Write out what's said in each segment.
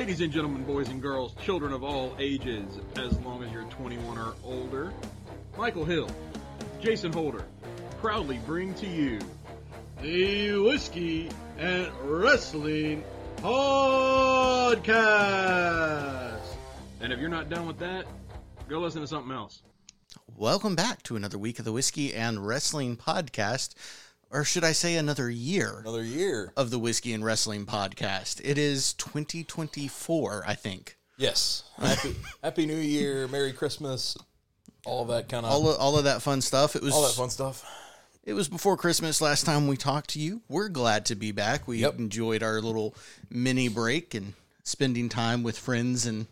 Ladies and gentlemen, boys and girls, children of all ages, as long as you're 21 or older, Michael Hill, Jason Holder, proudly bring to you the Whiskey and Wrestling Podcast. And if you're not done with that, go listen to something else. Welcome back to another week of the Whiskey and Wrestling Podcast, or should I say another year Another year. of the Whiskey and Wrestling Podcast. It is 2024, I think. Yes. Happy, Happy New Year, Merry Christmas, all of that kind of All of, all of that fun stuff. It was all that fun stuff. It was before Christmas last time we talked to you. We're glad to be back. We Yep. enjoyed our little mini break and spending time with friends and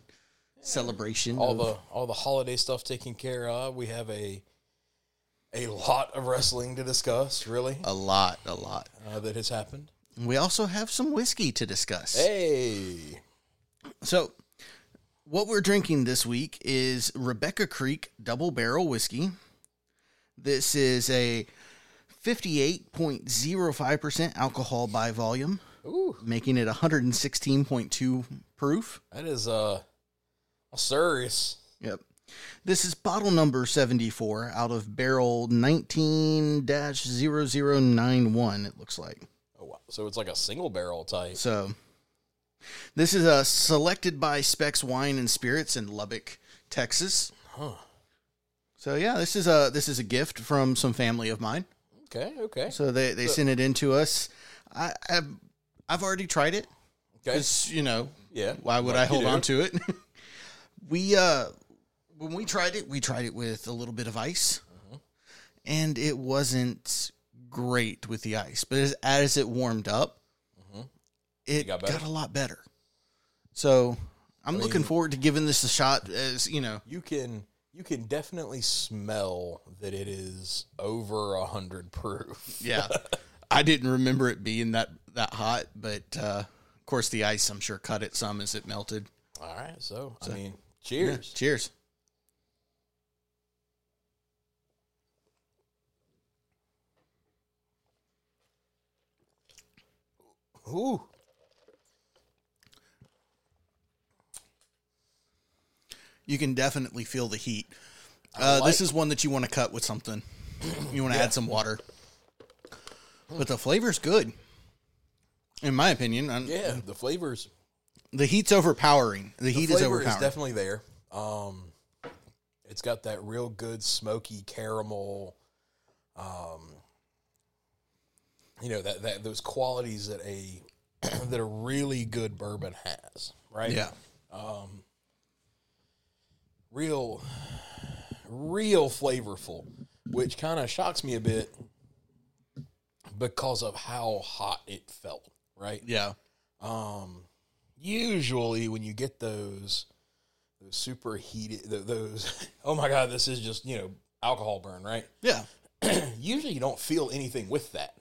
celebration. All of- the all the holiday stuff taken care of. We have a a lot of wrestling to discuss, really, a lot, a lot. uh, that has happened. We also have some whiskey to discuss. Hey, So, what we're drinking this week is Rebecca Creek Double Barrel Whiskey. This is a 58.05% alcohol by volume, ooh, making it 116.2 proof. that is uh, a serious. Yep. This is bottle number 74 out of barrel 19 0091, it looks like. Oh wow! So it's like a single barrel type. So, this is a selected by Spec's Wine and Spirits in Lubbock, Texas. Huh. So yeah, this is a this is a gift from some family of mine. Okay. Okay. So they they sent it in to us. I I've, I've already tried it Okay. because you know Yeah. why would like I hold on to it? we uh when we tried it, we tried it with a little bit of ice, Mm-hmm. and it wasn't great with the ice. But as, as it warmed up, it Mm-hmm. got got, a lot better. So I'm mean- looking forward to giving this a shot. As you know, You can you can definitely smell that it is over a hundred proof. yeah. I didn't remember it being that that hot, but uh, of course the ice I'm sure cut it some as it melted. All right. So, I mean, Yeah, cheers. Ooh. You can definitely feel the heat. Uh, this is one that you want to cut with something. You want to add some water, but the flavor's good, in my opinion. I'm- Yeah, the flavors. the heat's overpowering. The The heat is overpowering. is definitely there. Um, it's got that real good smoky caramel. Um, you know that that those qualities that a that a really good bourbon has, right? yeah, real, real flavorful, which kind of shocks me a bit because of how hot it felt, right? yeah, Um, usually when you get those, those super heated, those, oh my God, this is just, you know, alcohol burn, right? yeah. usually you don't feel anything with that.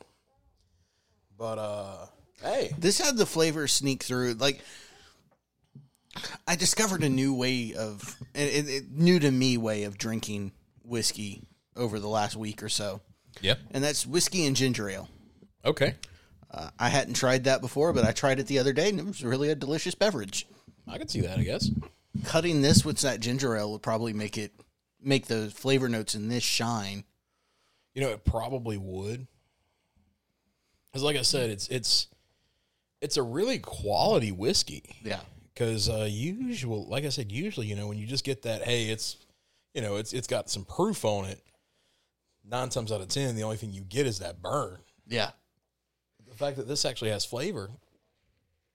But, uh, hey, This had the flavor sneak through. Like I discovered a new way of, it, it, it- new to me way of drinking whiskey over the last week or so, yep. and that's whiskey and ginger ale. Okay. Uh, I hadn't tried that before, but I tried it the other day, and it was really a delicious beverage. I can see that, I guess. Cutting this with that ginger ale would probably make it make the flavor notes in this shine. You know, it probably would. Because, like I said, it's, it's, it's a really quality whiskey. Yeah, because uh, usual, like I said, usually you know when you just get that, hey, it's you know it's it's got some proof on it. Nine times out of ten, the only thing you get is that burn. yeah. The fact that this actually has flavor,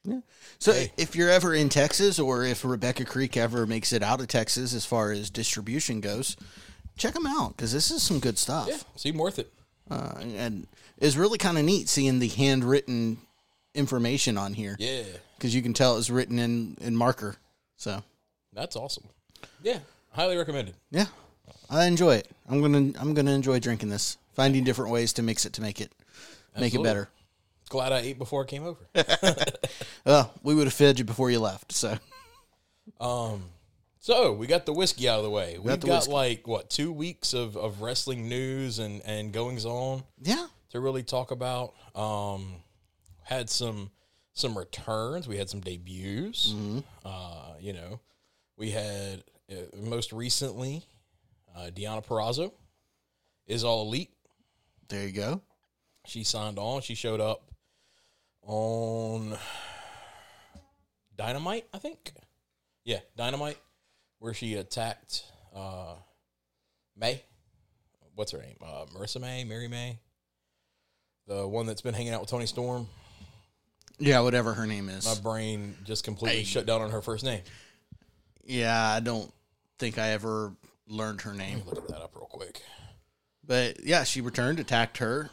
Yeah. So Hey. if you're ever in Texas, or if Rebecca Creek ever makes it out of Texas, as far as distribution goes, check them out because this is some good stuff. yeah, seem worth it. Uh, and it's really kind of neat seeing the handwritten information on here Yeah, because you can tell it's written in in marker. So that's awesome. Yeah, highly recommended. yeah, I enjoy it. I'm gonna I'm gonna enjoy drinking this, finding different ways to mix it to make it make it better. Glad I ate before I came over. Well, we would have fed you before you left. So um, so we got the whiskey out of the way. We've the got like what two weeks of of wrestling news and and goings on. yeah, to really talk about. Um, had some some returns. We had some debuts. Mm-hmm. Uh, you know, we had uh, most recently uh, Deonna Purrazzo is all elite. There you go. She signed on. She showed up on Dynamite, I think. Yeah, Dynamite, where she attacked uh, May. What's her name? Uh, Marissa May, Mary May, the one that's been hanging out with Toni Storm. Yeah, whatever her name is. My brain just completely Hey. shut down on her first name. yeah, I don't think I ever learned her Let name. me look that up real quick. But yeah, she returned, attacked her,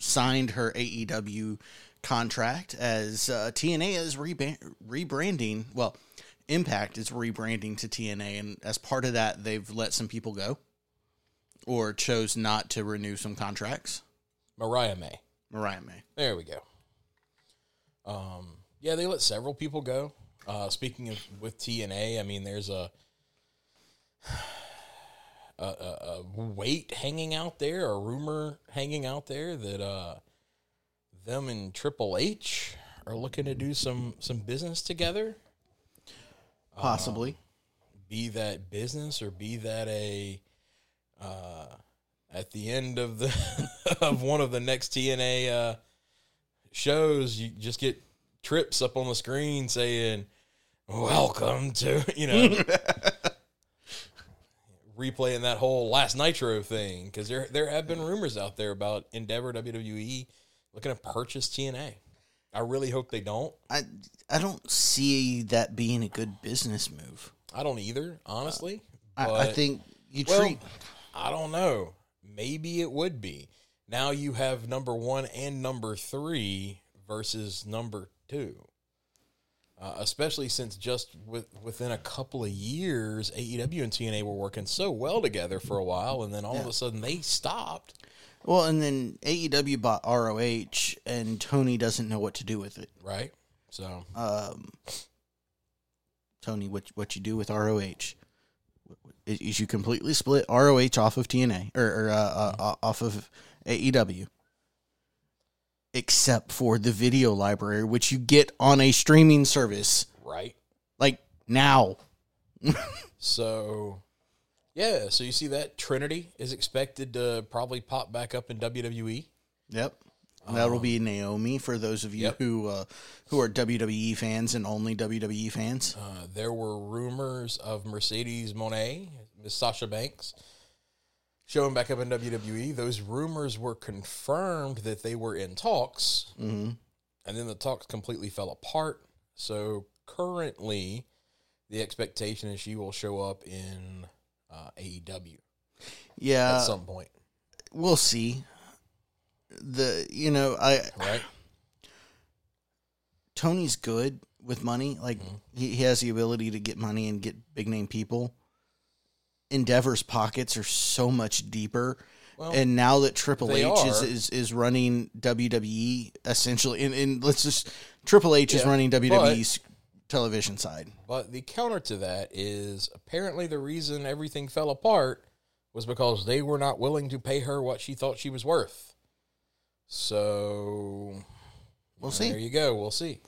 signed her AEW contract as uh, TNA is rebranding. Well, Impact is rebranding to TNA, and as part of that, they've let some people go or chose not to renew some contracts. Mariah May. Mariah May. There we go. Um, yeah, they let several people go. Uh, speaking of with TNA, I mean, there's a a, a, a weight hanging out there, a rumor hanging out there that uh, them and Triple H are looking to do some some business together. Possibly. Be that business or be that a uh, at the end of the of one of the next TNA uh, shows, you just get trips up on the screen saying "Welcome to," you know, replaying that whole last Nitro thing because there there have been rumors out there about Endeavor WWE looking to purchase TNA. I really hope they don't. I I don't see that being a good business move. I don't either, honestly. I, I think you Well, treat I don't know. Maybe it would be. Now you have number one and number three versus number two. Uh, especially since just with, within a couple of years, AEW and TNA were working so well together for a while, and then all of a sudden they stopped. Well, and then AEW bought ROH, and Tony doesn't know what to do with it. Right? So um, Tony, what what you do with ROH is, is you completely split ROH off of TNA or, or uh, uh, off of AEW, except for the video library, which you get on a streaming service right. like now. So yeah, so you see that Trinity is expected to probably pop back up in. WWE. Yep. That'll be Naomi for those of you Yep. who uh, who are WWE fans and only WWE fans. Uh, there were rumors of Mercedes Moné, Miss Sasha Banks, showing back up in WWE. Those rumors were confirmed that they were in talks, hmm and then the talks completely fell apart. So currently, the expectation is she will show up in uh, AEW Yeah, at some point, we'll see. The you know I right? Tony's good with money. Like Mm-hmm. he, he has the ability to get money and get big name people. Endeavor's pockets are so much deeper. Well, and now that Triple H is, are. is is running WWE essentially, and, and let's just Triple H is running WWE's television side. But the counter to that is apparently the reason everything fell apart was because they were not willing to pay her what she thought she was worth. So We'll see. there you go. We'll see.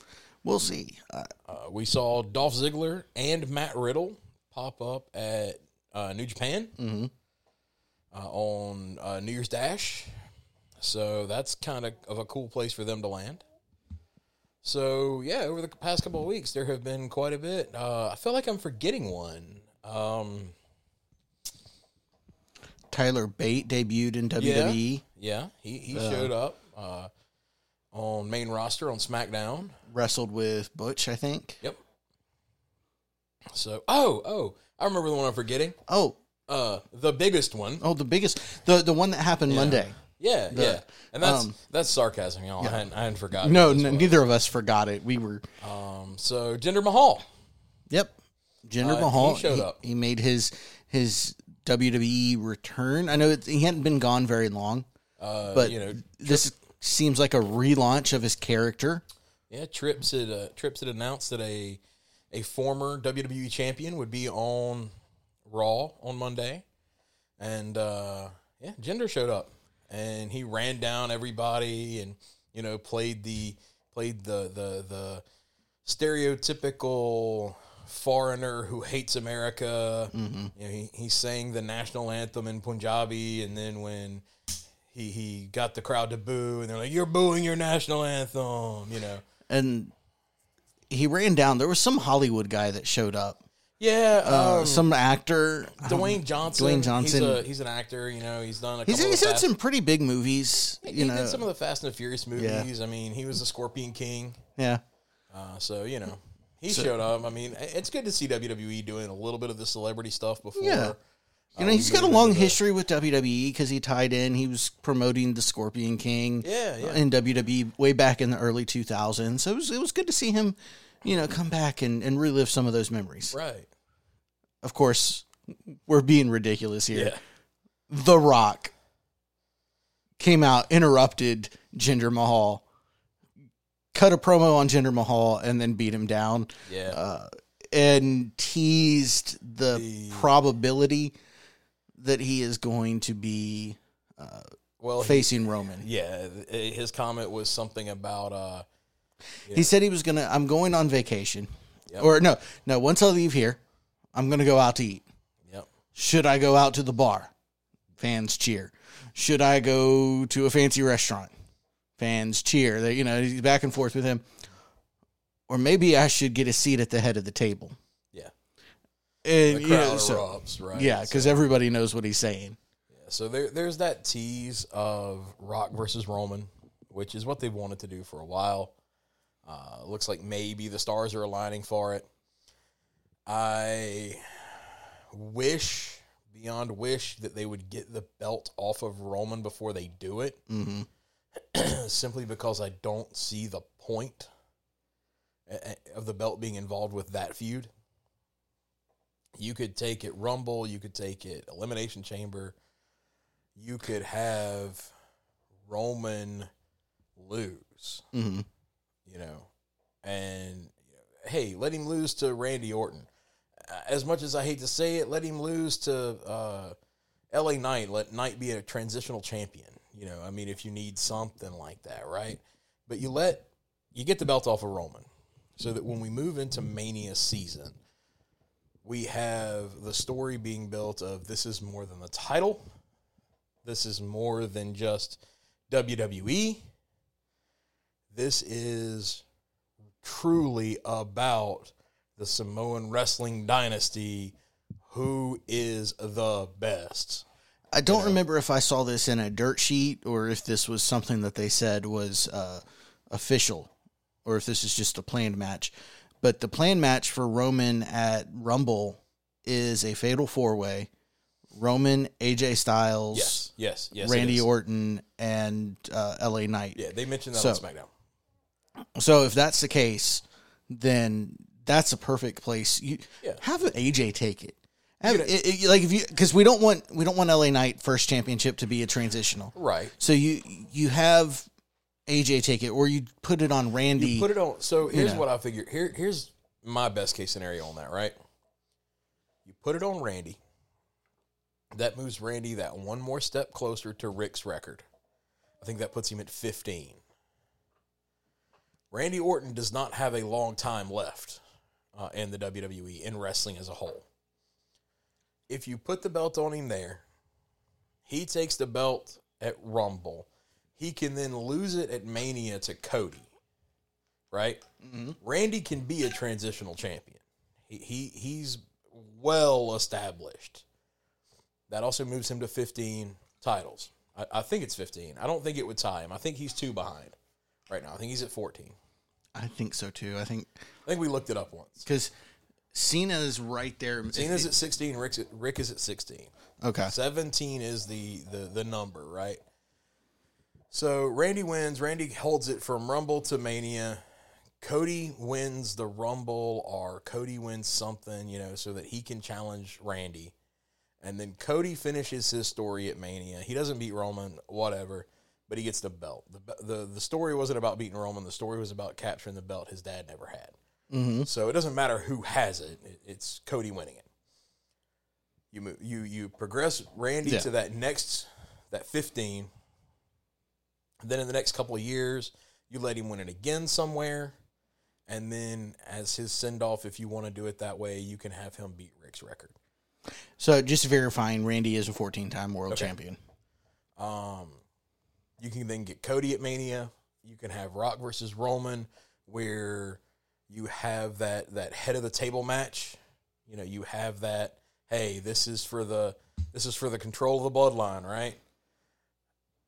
We'll see. Uh, Uh, we saw Dolph Ziggler and Matt Riddle pop up at uh, New Japan mhm. uh, on uh, New Year's Dash. So that's kind of of a cool place for them to land. So yeah, over the past couple of weeks, there have been quite a bit. Uh, I feel like I'm forgetting one. Um, Tyler Bate debuted in. WWE, yeah, he he showed up uh, on main roster on SmackDown. wrestled with Butch, I think. Yep. So oh oh, I remember the one I'm forgetting. Oh, Uh, the biggest one. oh, the biggest, the the one that happened Monday. Yeah, yeah, and that's um, that's sarcasm, y'all. I, hadn't, I hadn't forgotten. No, n- neither of us forgot it. We were, Um, so Jinder Mahal. yep. Jinder Uh, he Mahal showed up. He made his his WWE return. I know it, he hadn't been gone very long, Uh, but you know, this seems like a relaunch of his character. yeah, Trips had uh, Trips had announced that a a former WWE champion would be on Raw on Monday, and uh, yeah, Jinder showed up and he ran down everybody and you know played the played the the the stereotypical foreigner who hates America. Mm-hmm. You know, he he sang the national anthem in Punjabi, and then when he he got the crowd to boo, and they're like, "You're booing your national anthem," you know. And he ran down. There was some Hollywood guy that showed up. Yeah, Uh, um, some actor. Dwayne Johnson. Dwayne Johnson. He's, a, he's an actor. You know, he's done a couple. He's, of he's had Fast- some pretty big movies. He You know. did some of the Fast and the Furious movies. I mean, he was the Scorpion King. yeah. Uh, so you know, he showed up. I mean, it's good to see WWE doing a little bit of the celebrity stuff before. Yeah. uh, You know, he's got a long history with WWE because he tied in. He was promoting the Scorpion King. Yeah, yeah. In WWE way back in the early 2000s. So it was, it was good to see him, you know, come back and, and relive some of those memories. Right. Of course, we're being ridiculous here. Yeah. The Rock came out, interrupted Jinder Mahal, cut a promo on Jinder Mahal, and then beat him down Yeah. uh, and teased the, The- probability that he is going to be well, he- facing Roman. yeah. His comment was something about uh, He said he was gonna. I'm going on vacation, Yep. or no, no. Once I leave here, I'm gonna go out to eat. yep. Should I go out to the bar? Fans cheer. Should I go to a fancy restaurant? Fans cheer. They, you know, he's back and forth with him. Or maybe I should get a seat at the head of the table. Yeah. And The you know, so- erupts, right? yeah, So- because everybody knows what he's saying. Yeah. So there, there's that tease of Rock versus Roman, which is what they've wanted to do for a while. Uh, looks like maybe the stars are aligning for it. I wish, beyond wish, that they would get the belt off of Roman before they do it, hmm simply because I don't see the point eh, eh, of the belt being involved with that feud. You could take it Rumble, you could take it Elimination Chamber, you could have Roman lose, hmm you know, and hey, let him lose to Randy Orton. As much as I hate to say it, let him lose to uh, LA Knight. Let Knight be a transitional champion. You know, I mean, if you need something like that, right? But you let you get the belt off of Roman, so that when we move into Mania season, we have the story being built of this is more than the title. This is more than just WWE. This is truly about the Samoan wrestling dynasty. Who is the best? I don't remember if I saw this in a dirt sheet or if this was something that they said was uh, official or if this is just a planned match. But the planned match for Roman at Rumble is a fatal four way Roman, AJ Styles, Yes, yes, yes. Randy. Orton, and uh, LA Knight. Yeah, they mentioned that So- on SmackDown. So if that's the case, then that's a perfect place. You Yeah. have AJ take it. Have, it- it- like if you because we don't want we don't want LA Knight first championship to be a transitional. Right. So you you have AJ take it, or you put it on Randy. You put it on. So here's know. what I figured. Here, here's my best case scenario on that. Right. You put it on Randy. That moves Randy that one more step closer to Ric's record. I think that puts him at 15. Randy Orton does not have a long time left uh, in the WWE in wrestling as a whole. If you put the belt on him there, he takes the belt at Rumble. He can then lose it at Mania to Cody. Right? Randy can be a transitional champion. He, he he's well established. That also moves him to 15 titles. I, I think it's 15. I don't think it would tie him. I think he's two behind right now. I think he's at 14. I think so too. I think I think we looked it up once. because Cena is right there. Cena's at 16. Ric's at, Ric is at 16. okay. 17 is the, the the number, right? So Randy wins. Randy holds it from Rumble to Mania. Cody wins the Rumble, or Cody wins something, you know, so that he can challenge Randy. And then Cody finishes his story at Mania. He doesn't beat Roman, whatever, but he gets the belt. The, the, the story wasn't about beating Roman. The story was about capturing the belt his dad never had. Mm-hmm. So it doesn't matter who has it; it- it's Cody winning it. You move, you you progress Randy Yeah. to that next that fifteen. Then in the next couple of years, You let him win it again somewhere, and then as his send off, if you want to do it that way, you can have him beat Ric's record. So just verifying, Randy is a 14 time world Okay. champion. Um, you can then get Cody at Mania. You can have Rock versus Roman, where you have that that head of the table match. You know, you have that. Hey, this is for the this is for the control of the bloodline, right?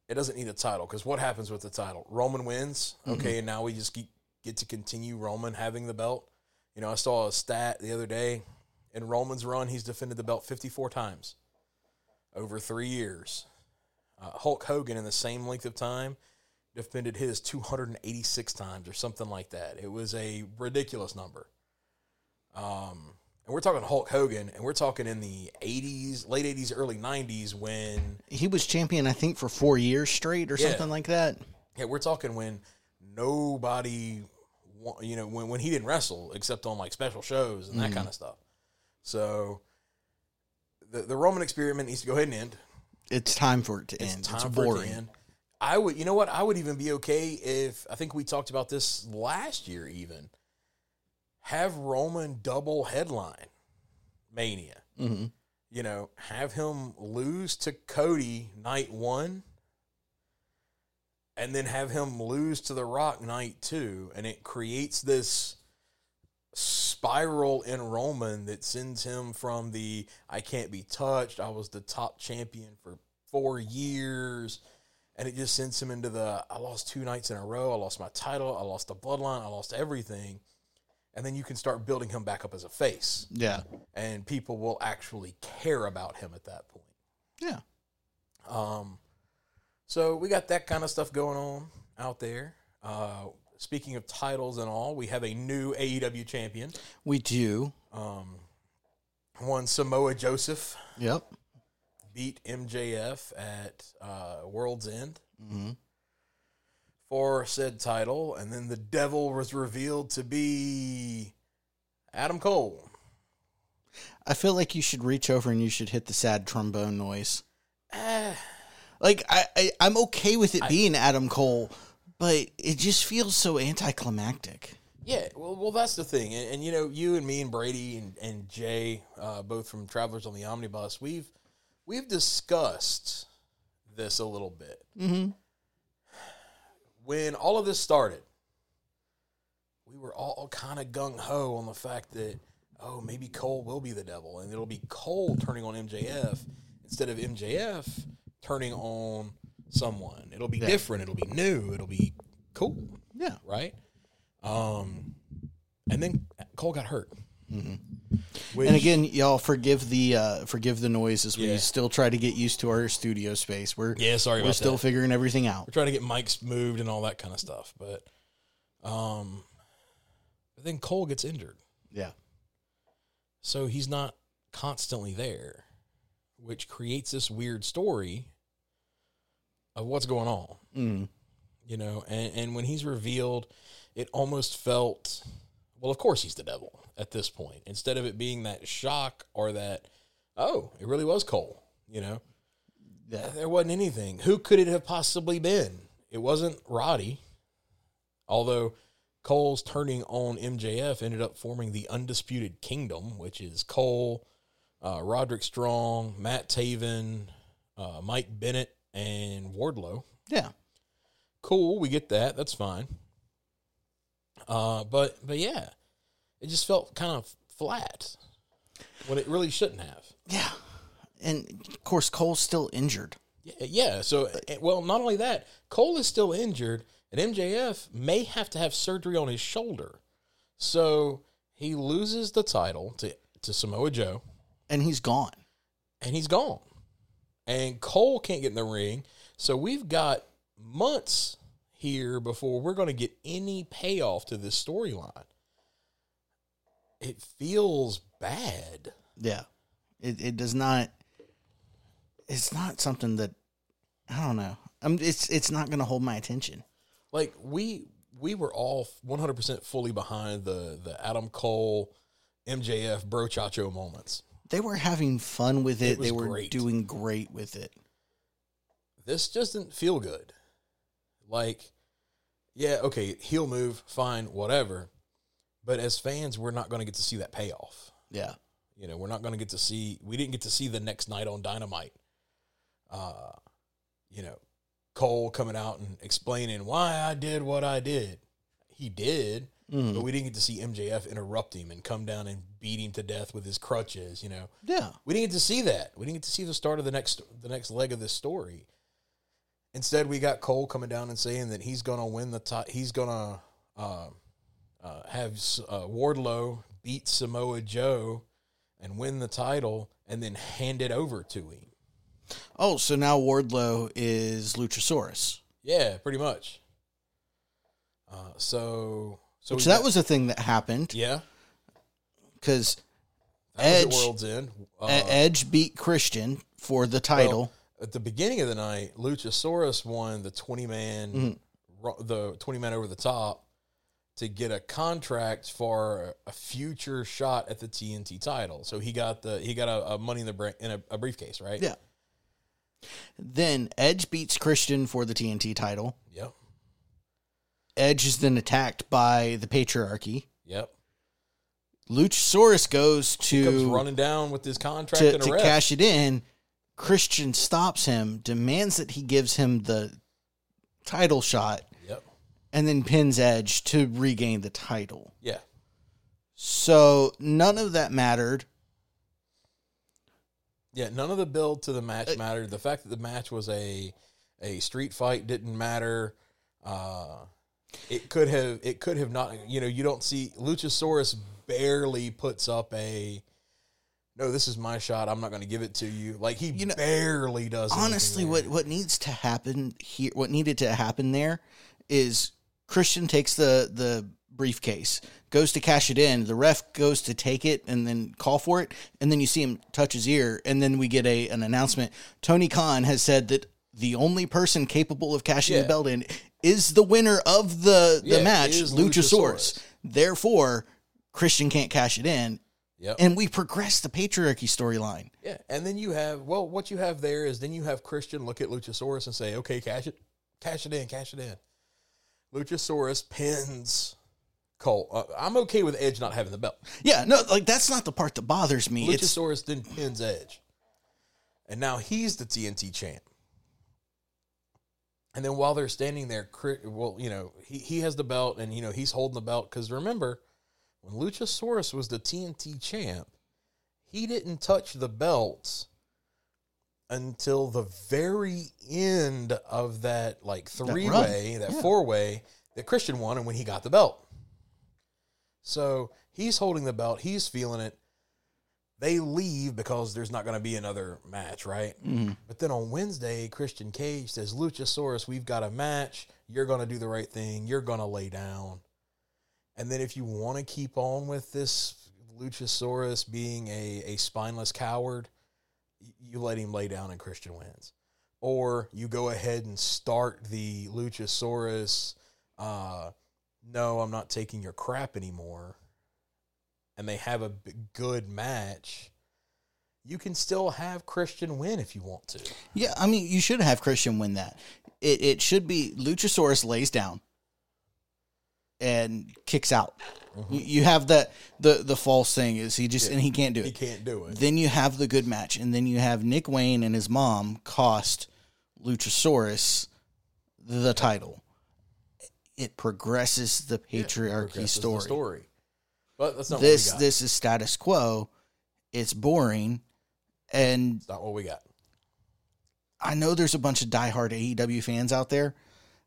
It doesn't need a title because what happens with the title? Roman wins, mm-hmm. okay, and now we just keep, get to continue Roman having the belt. You know, I saw a stat the other day. In Roman's run, he's defended the belt 54 times over three years. Uh, Hulk Hogan, in the same length of time, defended his 286 times or something like that. It was a ridiculous number. Um, and we're talking Hulk Hogan, and we're talking in the 80s, late 80s, early 90s when, He was champion, I think, for four years straight or Yeah. something like that. yeah, we're talking when nobody, you know, when, when he didn't wrestle except on like special shows and that kind of stuff. So the, the Roman experiment needs to go ahead and end. It's time for it to It's end. time It's for boring. it to end. I would, you know what? I would even be okay if I think we talked about this last year. Even have Roman double headline Mania. hmm You know, have him lose to Cody night one, and then have him lose to The Rock night two, and it creates this spiral in Roman that sends him from the I can't be touched. I was the top champion for four years. And it just sends him into the I lost two nights in a row. I lost my title. I lost the bloodline. I lost everything. And then you can start building him back up as a face. Yeah. And people will actually care about him at that point. Yeah. Um, so we got that kind of stuff going on out there. Uh, speaking of titles and all, we have a new AEW champion. We do. Um, one Samoa Joseph Yep. beat MJF at uh, World's End hmm for said title, and then the devil was revealed to be Adam Cole. I feel like you should reach over and you should hit the sad trombone noise. Eh, Like I, I I'm okay with it I- being Adam Cole, but it just feels so anticlimactic. Yeah, well, well, that's the thing, and, and you know, you and me and Brady and, and Jay, uh, both from Travelers on the Omnibus, we've we've discussed this a little bit. Mm-hmm. When all of this started, we were all kind of gung ho on the fact that oh, maybe Cole will be the devil, and it'll be Cole turning on MJF instead of MJF turning on someone. It'll be Yeah. different. It'll be new. It'll be cool. Yeah. right? Um, and then Cole got hurt. Which, And again, y'all forgive the uh, forgive the noise as we Yeah. still try to get used to our studio space. We're yeah, sorry we're still that. figuring everything out. We're trying to get mics moved and all that kind of stuff, but um, but then Cole gets injured, Yeah. so he's not constantly there, which creates this weird story of what's going on. Mm. you know and, and when he's revealed it almost felt well of course he's the devil at this point instead of it being that shock or that oh it really was cole you know Yeah. there wasn't anything who could it have possibly been it wasn't roddy although cole's turning on mjf ended up forming the undisputed kingdom which is cole uh, roderick strong matt taven uh, mike bennett and wardlow Yeah. cool we get that that's fine uh but but yeah it just felt kind of flat when it really shouldn't have Yeah. And of course, Cole's still injured. yeah, yeah so eh, well not only that cole is still injured and mjf may have to have surgery on his shoulder so he loses the title to to samoa joe and he's gone. and he's gone. And Cole can't get in the ring. So we've got months here before we're going to get any payoff to this storyline. It feels bad. Yeah. It it does not it's not something that I don't know. I'm it's it's not going to hold my attention. Like we we were all 100% fully behind the the Adam Cole MJF bro chacho moments. They were having fun with it. It they were great. doing great with it. This just didn't feel good. Like yeah, okay, heel move, fine, whatever. But as fans, we're not going to get to see that payoff. Yeah. You know, we're not going to get to see. We didn't get to see the next night on Dynamite. Uh, you know, Cole coming out and explaining why I did what I did. He did, Mhm. but we didn't get to see MJF interrupt him and come down and beat him to death with his crutches. You know, Yeah. we didn't get to see that. We didn't get to see the start of the next the next leg of this story. Instead, we got Cole coming down and saying that he's going to win the ti- he's going to uh, uh, have uh, Wardlow beat Samoa Joe and win the title, and then hand it over to him. Oh, so now Wardlow is Luchasaurus. Yeah, pretty much. Uh, so, so Which we that was a thing that happened yeah. because Edge- World's End. Uh, Edge beat Christian for the title. at the beginning of the night, Luchasaurus won the twenty man, Mm-hmm. the twenty man over the top, to get a contract for a future shot at the TNT title. So he got the he got a, a money in the in a, a briefcase, right? yeah. Then Edge beats Christian for the TNT title. Yep. Edge is then attacked by the patriarchy. Yep. Luchasaurus goes He comes to running down with his contract to, and a to ref. cash it in. Christian stops him, demands that he gives him the title shot, Yep. and then pins Edge to regain the title. Yeah. So none of that mattered. Yeah, none of the build to the Uh, match mattered. The fact that the match was a a street fight didn't matter. Uh, it could have it could have not. You know, you don't see Luchasaurus barely puts up a. No, this is my shot. I'm not going to give it to you. Like he You know, barely does. Honestly, what what needs to happen here, what needed to happen there, is Christian takes the the briefcase, goes to cash it in. The ref goes to take it and then call for it, and then you see him touch his ear, and then we get a an announcement. Tony Khan has said that the only person capable of cashing Yeah. the belt in is the winner of the the Yeah, match, Luchasaurus. Luchasaurus. Therefore, Christian can't cash it in, Yep. and we progress the patriarchy storyline. Yeah, and then you have well, what you have there is then you have Christian look at Luchasaurus and say, "Okay, cash it, cash it in, cash it in." Luchasaurus pins Cole. Uh, I'm okay with Edge not having the belt. Yeah, no, like that's not the part that bothers me. It's Luchasaurus then pins Edge, and now he's the TNT champ. And then while they're standing there, well, you know, he, he has the belt, and you know he's holding the belt because remember, when Luchasaurus was the TNT champ, he didn't touch the belt until the very end of that like three way, that, yeah. four way that Christian won, and when he got the belt. So he's holding the belt, he's feeling it. They leave because there's not going to be another match, right? Mhm. But then on Wednesday, Christian Cage says, Luchasaurus, we've got a match. You're going to do the right thing. You're going to lay down. And then if you want to keep on with this Luchasaurus being a, a spineless coward, you let him lay down and Christian wins. Or you go ahead and start the Luchasaurus, uh, no, I'm not taking your crap anymore. And they have a good match. You can still have Christian win if you want to. yeah. I mean, you should have Christian win that. It it should be Luchasaurus lays down and kicks out. Mm-hmm. You, you have that the the false thing is he just and he can't do it. He can't do it. Then you have the good match, and then you have Nick Wayne and his mom cost Luchasaurus the title. It progresses the patriarchy Progresses the story. But that's not This what we got. this is status quo. It's boring, and It's not what we got. I know there's a bunch of diehard AEW fans out there,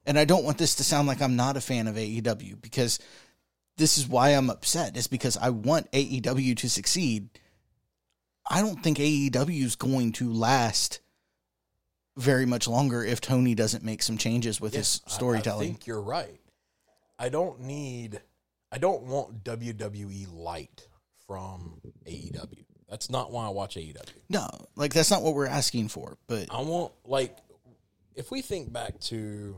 and I don't want this to sound like I'm not a fan of AEW because this is why I'm upset. Is because I want AEW to succeed. I don't think AEW is going to last very much longer if Tony doesn't make some changes with his I- I storytelling. think you're right. I don't need. I don't want WWE light from AEW. That's not why I watch AEW. no, like that's not what we're asking for. But I want like if we think back to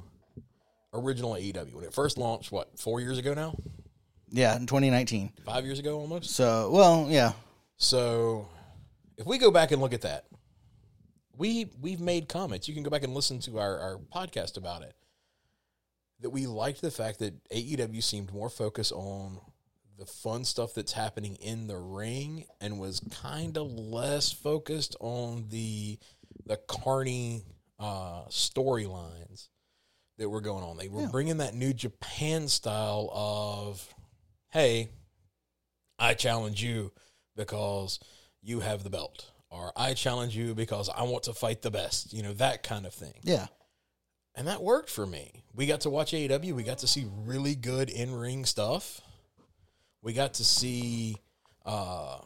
original AEW when it first launched, what four years ago now, yeah, in 2019. five years ago almost. So well, yeah, So if we go back and look at that, we we've made comments. You can go back and listen to our, our podcast about it. That we liked the fact that AEW seemed more focused on the fun stuff that's happening in the ring and was kind of less focused on the the carny uh, storylines that were going on. They were Yeah. bringing that new Japan style of, hey, I challenge you because you have the belt, or I challenge you because I want to fight the best. You know that kind of thing Yeah. And that worked for me. We got to watch AEW. We got to see really good in ring stuff. We got to see, uh,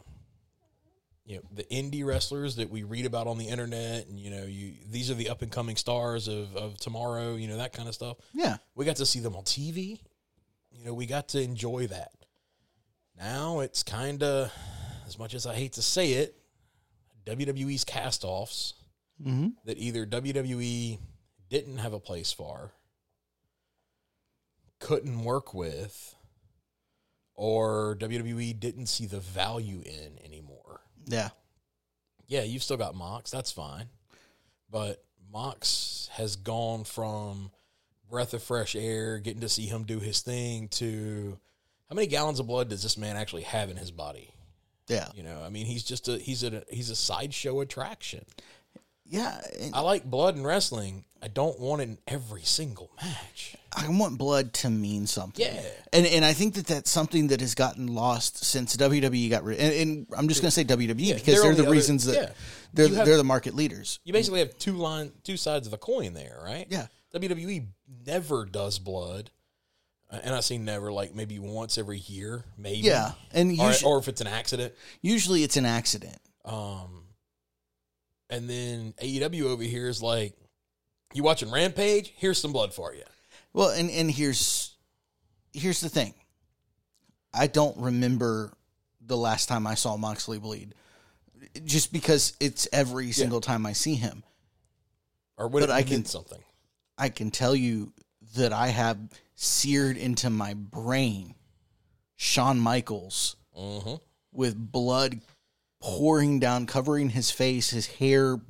you know, the indie wrestlers that we read about on the internet, and you know, you these are the up and coming stars of of tomorrow. You know that kind of stuff. Yeah. We got to see them on TV. You know, we got to enjoy that. Now it's kind of, as much as I hate to say it, WWE's cast offs Mm-hmm. that either WWE didn't have a place for, couldn't work with, or WWE didn't see the value in anymore. Yeah. Yeah, you've still got Mox, that's fine. But Mox has gone from breath of fresh air, getting to see him do his thing, to how many gallons of blood does this man actually have in his body? Yeah. You know, I mean, he's just a he's a he's a sideshow attraction. Yeah. and I like blood in wrestling. I don't want it in every single match. I want blood to mean something. Yeah. And and I think that that's something that has gotten lost since WWE got rid. And, and I'm just going to say WWE because they're they're, the, the other- reasons that yeah. they're have- they're the market leaders. You basically have two line two sides of the coin there, right? Yeah. WWE never does blood. Uh, And I say never, like maybe once every year, maybe. Yeah, and Or, or if it's an accident. usually it's an accident. Um, and then AEW over here is like, you watching Rampage? Here's some blood for you. Well, and and here's here's the thing. I don't remember the last time I saw Moxley bleed, just because it's every single time I see him. Or when But it I can- something. I can tell you that I have seared into my brain Shawn Michaels Mm-hmm. with blood pouring down, covering his face, his hair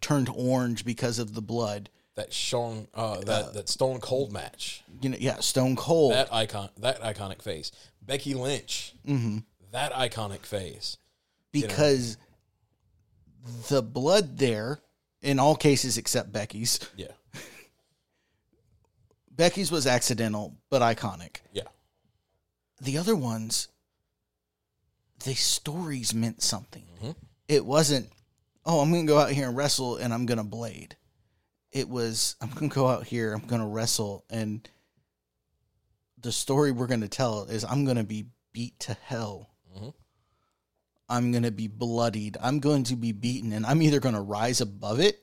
turned orange because of the blood. That Shawn, uh, that that Stone Cold match. You know, yeah, Stone Cold. That icon, that iconic face. Becky Lynch. hmm That iconic face. because the blood there, in all cases except Becky's, Yeah. Becky's was accidental but iconic. Yeah. The other ones, the stories meant something. Mhm. It wasn't, oh, I'm going to go out here and wrestle and I'm going to blade. It was, I'm going to go out here, I'm going to wrestle, and the story we're going to tell is I'm going to be beat to hell. Mhm. I'm going to be bloodied. I'm going to be beaten, and I'm either going to rise above it,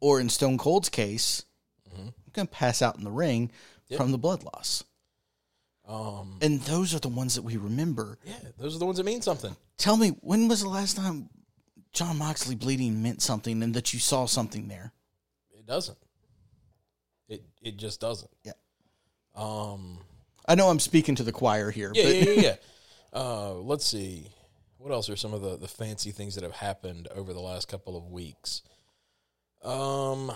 or in Stone Cold's case, Mhm. I'm going to pass out in the ring Yep. from the blood loss. Um, And those are the ones that we remember. yeah, those are the ones that mean something. Tell me, when was the last time Jon Moxley bleeding meant something and that you saw something there? It doesn't. It it just doesn't. Yeah. Um. I know I'm speaking to the choir here, Yeah, but yeah, yeah. yeah. Uh, let's see. What else are some of the, the fancy things that have happened over the last couple of weeks? Um,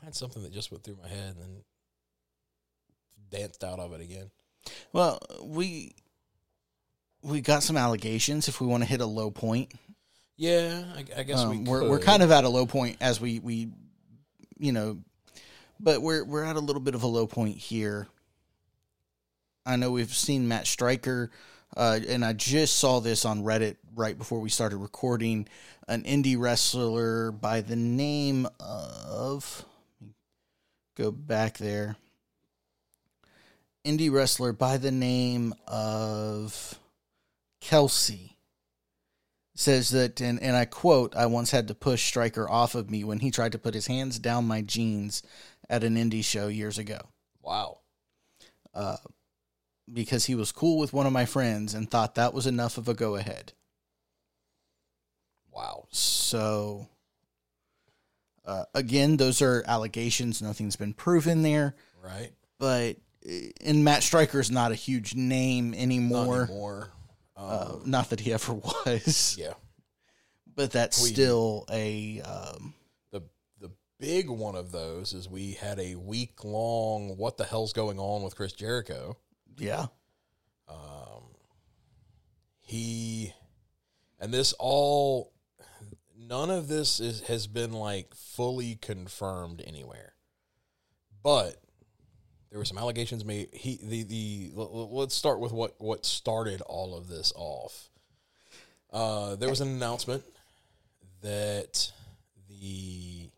I had something that just went through my head and then danced out of it again. well, we we got some allegations. If we want to hit a low point, Yeah, I, I guess we um, we're we're kind of at a low point as we we you know, but we're we're at a little bit of a low point here. I know we've seen Matt Striker, uh, and I just saw this on Reddit right before we started recording. An indie wrestler by the name of go back there. Indie wrestler by the name of Kelsey says that, and, and I quote, I once had to push Striker off of me when he tried to put his hands down my jeans at an indie show years ago wow. uh, because he was cool with one of my friends and thought that was enough of a go ahead. Wow. So, uh, again, those are allegations. Nothing's been proven there. Right. But, and Matt Striker's not a huge name Not anymore. anymore. Um, Uh, not that he ever was, yeah. but that's We- still a. Um, The the big one of those is we had a week long what the hell's going on with Chris Jericho. Yeah. Um He and this all none of this is has been like fully confirmed anywhere. But there were some allegations made he the the let's start with what what started all of this off. Uh there was an announcement that the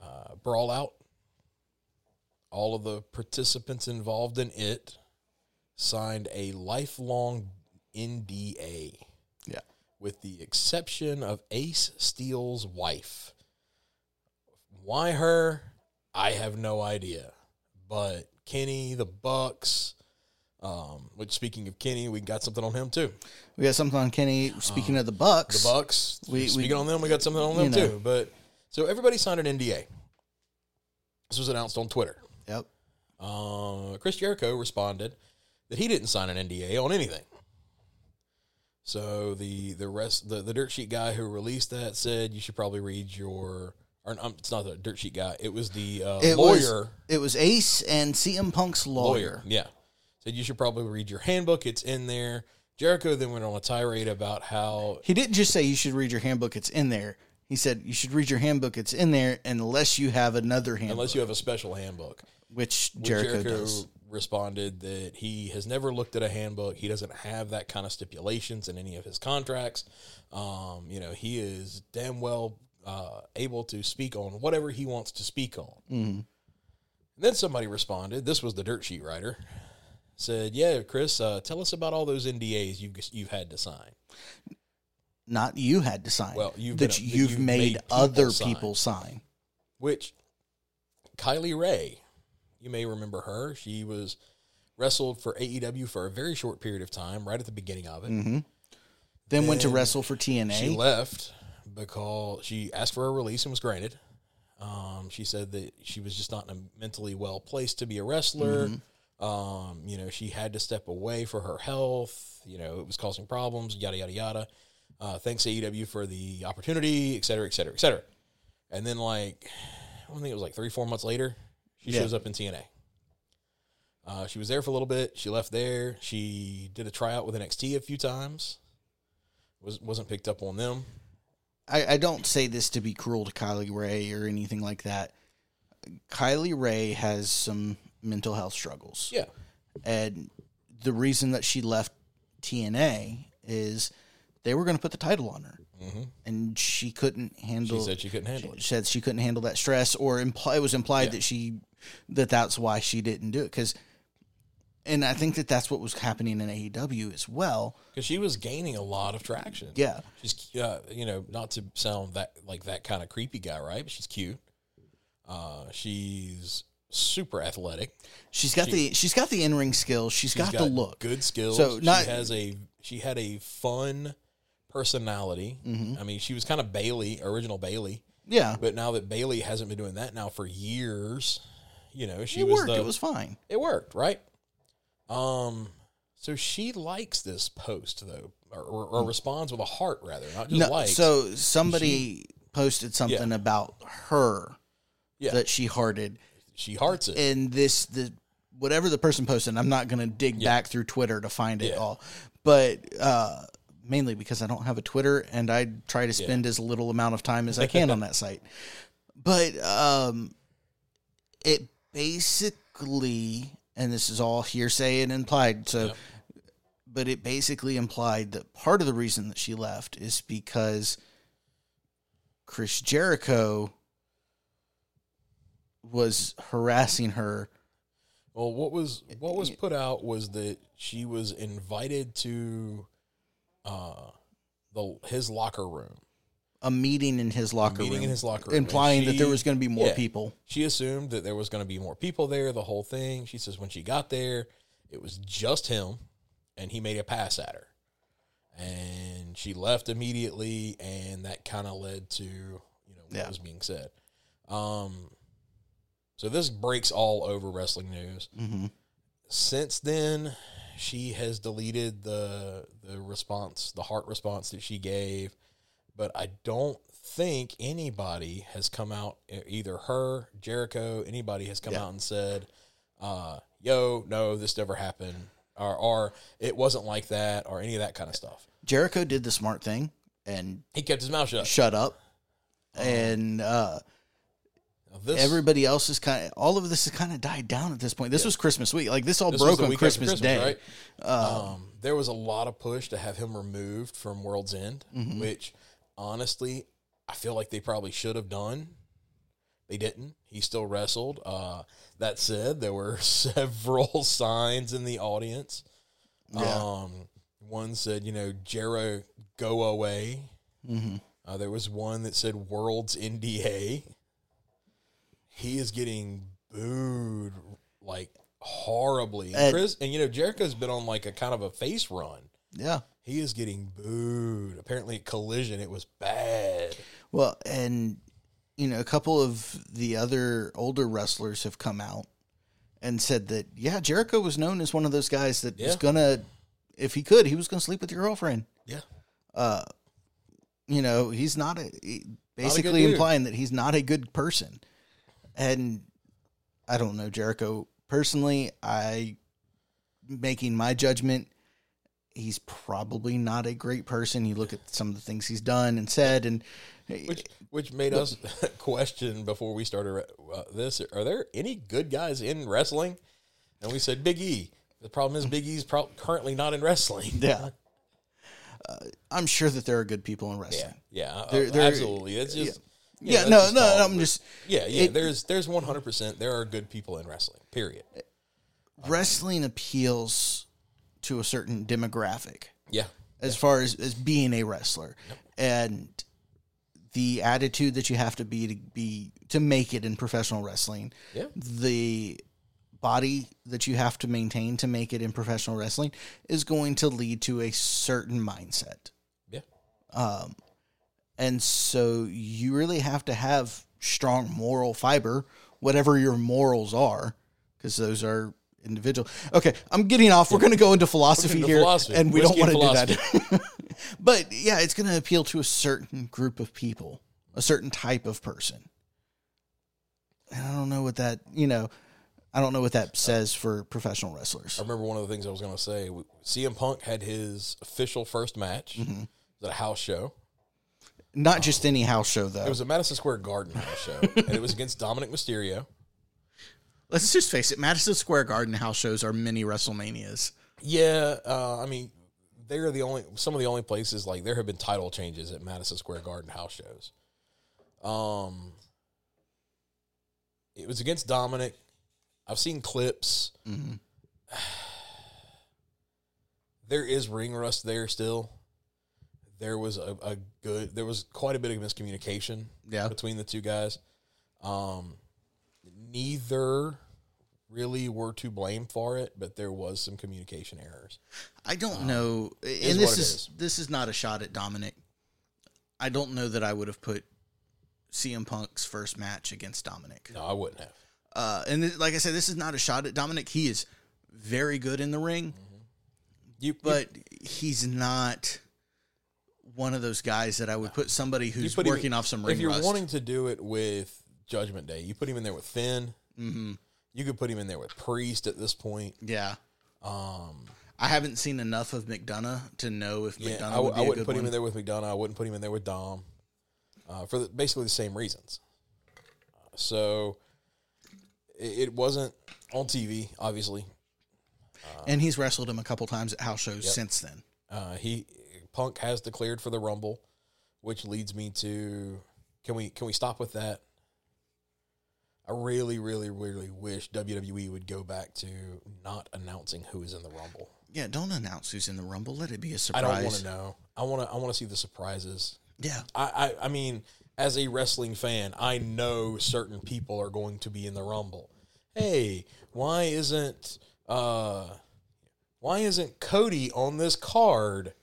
uh, brawl out all of the participants involved in it signed a lifelong NDA Yeah. with the exception of Ace Steele's wife. Why her? I have no idea. But Kenny, the Bucks, um, which speaking of Kenny, we got something on him too. We got something on Kenny. Speaking of the Bucks, The Bucks, We- speaking we- on them, we got something on them know. too. But so everybody signed an NDA. This was announced on Twitter. Yep. Uh, Chris Jericho responded that he didn't sign an NDA on anything. So the the rest the, the dirt sheet guy who released that said you should probably read your or um, it's not the dirt sheet guy it was the uh, It lawyer was it was Ace and CM Punk's lawyer. lawyer yeah said you should probably read your handbook it's in there. Jericho then went on a tirade about how He didn't just say you should read your handbook. It's in there. He said you should read your handbook. It's in there unless you have another handbook, unless you have a special handbook which Well, Jericho, does. responded that he has never looked at a handbook. He doesn't have that kind of stipulations in any of his contracts. Um, you know, he is damn well uh, able to speak on whatever he wants to speak on. Mm-hmm. then somebody responded. This was the dirt sheet writer. Said, "Yeah, Chris, uh, tell us about all those NDAs you've you've had to sign." Not you had to sign. Well, you've that that you've, you've made, made people other sign. people sign. which Kylie Rae, you may remember her. She was wrestled for AEW for a very short period of time, right at the beginning of it. Mm-hmm. Then went to wrestle for TNA. She left because she asked for a release and was granted. Um, she said that she was just not in a mentally well placed to be a wrestler. Um, you know, she had to step away for her health. You know, it was causing problems. Yada yada yada. Uh, thanks AEW for the opportunity, et cetera, et cetera, et cetera. And then like, I think it was like three, four months later, she Yeah. shows up in TNA. Uh, she was there for a little bit. She left there. She did a tryout with NXT a few times. Was wasn't picked up on them. I, I don't say this to be cruel to Kylie Rae or anything like that. Kylie Rae has some mental health struggles. Yeah, And the reason that she left TNA is they were going to put the title on her. Mm-hmm. And she couldn't handle she said she couldn't handle she it. said she couldn't handle that stress or imply, it was implied Yeah. that she that that's why she didn't do it cuz and I think that that's what was happening in AEW as well. because she was gaining a lot of traction. Yeah. she's uh, you know not to sound that like that kind of creepy guy, right? But she's cute. Uh, she's super athletic. She's got the she's got the in-ring skills. She's got, the look. good skills. So, not- she has a she had a fun personality. Mm-hmm. I mean, she was kind of Bayley, original Bayley. Yeah. But now that Bayley hasn't been doing that now for years, you know, she it was worked. the it was fine. it worked, right? Um, so she likes this post though, or, or, or responds with a heart rather, not just. No, likes. so somebody posted something Yeah. about her Yeah. that she hearted, she hearts it. and this the whatever the person posted. I'm not going to dig Yeah. back through Twitter to find it Yeah. all, but uh, mainly because I don't have a Twitter and I try to spend as little amount of time as I can on that site. But um, it basically, and this is all hearsay and implied, so. Yep. But it basically implied that part of the reason that she left is because Chris Jericho was harassing her. Well, what was what was put out was that she was invited to uh the his locker room. A meeting in his locker meeting room, in his locker room, implying and that there was going to be more yeah. people. She assumed that there was going to be more people there, the whole thing. She says when she got there, it was just him and he made a pass at her. And she left immediately and that kind of led to, you know, what Yeah. was being said. Um so this breaks all over wrestling news. hmm since then she has deleted the the response the heart response that she gave but i don't think anybody has come out, either her, Jericho, anybody has come Yeah. out and said, uh, "Yo, no, this never happened," or, or "It wasn't like that," or any of that kind of stuff. Jericho did the smart thing and He kept his mouth shut. shut up. And uh, This, everybody else is kind of all of this has kind of died down at this point. This was Christmas week. Like this all this broke on after Christmas, Day. Uh, um, there was a lot of push to have him removed from World's End, Mm-hmm. which honestly, I feel like they probably should have done. They didn't. He still wrestled. Uh, that said, there were several signs in the audience. Yeah. Um, one said, you know, Jero, go away. Mm-hmm. Uh, there was one that said World's NDA. He is getting booed like horribly. And, Chris, and you know, Jericho's been on like a kind of a face run. Yeah. He is getting booed. Apparently, Collision, it was bad. Well, and you know, a couple of the other older wrestlers have come out and said that yeah, Jericho was known as one of those guys that was gonna, if he could, he was gonna sleep with your girlfriend. Yeah. Uh, you know, he's not a he- basically dude. implying that he's not a good person, and I don't know Jericho personally. I making my judgment. He's probably not a great person. You look at some of the things he's done and said, and Which which made us question before we started uh, this: Are there any good guys in wrestling? And we said Big E. The problem is Big E's pro- currently not in wrestling. Yeah. Uh, I'm sure that there are good people in wrestling. Yeah, uh, There- there- absolutely. It's just Yeah, that's no, just no, all- I'm just Yeah, yeah. it- there's there's 100. percent There are good people in wrestling. Period. wrestling appeals to a certain demographic Yeah, as far as, as being a wrestler. And the attitude that you have to be to be to make it in professional wrestling. Yeah. The body that you have to maintain to make it in professional wrestling is going to lead to a certain mindset. yeah. Um, and so you really have to have strong moral fiber, whatever your morals are, because those are individual. Okay, I'm getting off. We're going to go into philosophy into here, philosophy. and we Whiskey don't want to do that. but yeah, it's going to appeal to a certain group of people, a certain type of person. And I don't know what that, you know, I don't know what that says for professional wrestlers. I remember one of the things I was going to say. CM Punk had his official first match. Mm-hmm. At a house show. Not just any house show, though. It was a Madison Square Garden house show, and it was against Dominik Mysterio. Let's just face it, Madison Square Garden house shows are mini WrestleManias. Yeah, uh, I mean, they're the only some of the only places like there have been title changes at Madison Square Garden house shows. Um, it was against Dominik. I've seen clips. Mm-hmm. There is ring rust there still. There was a, a good. There was quite a bit of miscommunication Yeah. between the two guys. Um, neither really were to blame for it, but there was some communication errors. I don't know, and this is, is. this is not a shot at Dominik. I don't know that I would have put CM Punk's first match against Dominik. No, I wouldn't have. Uh, and th- like I said, this is not a shot at Dominik. He is very good in the ring, You, but he's not one of those guys that I would put somebody who's put him- working off some ring If you're rust. wanting to do it with Judgment Day, you put him in there with Finn. hmm You could put him in there with Priest at this point. Yeah, Um, I haven't seen enough of McDonagh to know if yeah, McDonagh I, would be I wouldn't put him in there with McDonagh. I wouldn't put him in there with Dom uh, for the, basically the same reasons. So it, it wasn't on TV, obviously. And he's wrestled him a couple times at house shows Yep. since then. Uh, he Punk has declared for the Rumble, which leads me to can we can we stop with that? I really, really, really wish WWE would go back to not announcing who is in the Rumble. Yeah, don't announce who's in the Rumble. Let it be a surprise. I don't want to know. I want to. I want to see the surprises. Yeah, I, I, I mean, as a wrestling fan, I know certain people are going to be in the Rumble. Hey, why isn't uh, why isn't Cody on this card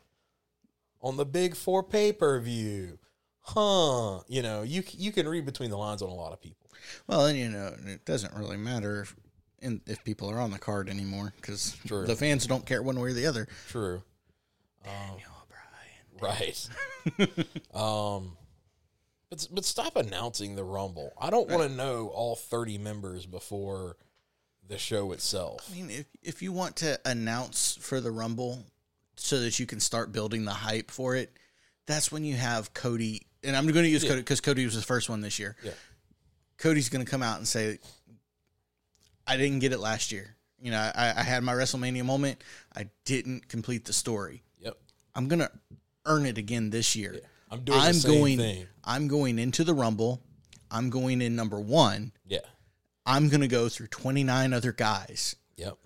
on the Big Four pay per view? Huh? You know, you you can read between the lines on a lot of people. Well, and you know, it doesn't really matter if, in, if people are on the card anymore because the fans don't care one way or the other. True, Daniel Bryan. right? um, But but stop announcing the Rumble. I don't want to know all thirty members before the show itself. I mean, if if you want to announce for the Rumble so that you can start building the hype for it, that's when you have Cody. And I'm going to use Yeah. Cody because Cody was the first one this year. Yeah. Cody's going to come out and say, "I didn't get it last year. You know, I, I had my WrestleMania moment. I didn't complete the story. Yep. I'm going to earn it again this year. I'm doing I'm the same going. thing. I'm going into the Rumble. I'm going in number one. Yeah. I'm going to go through 29 other guys." Yep.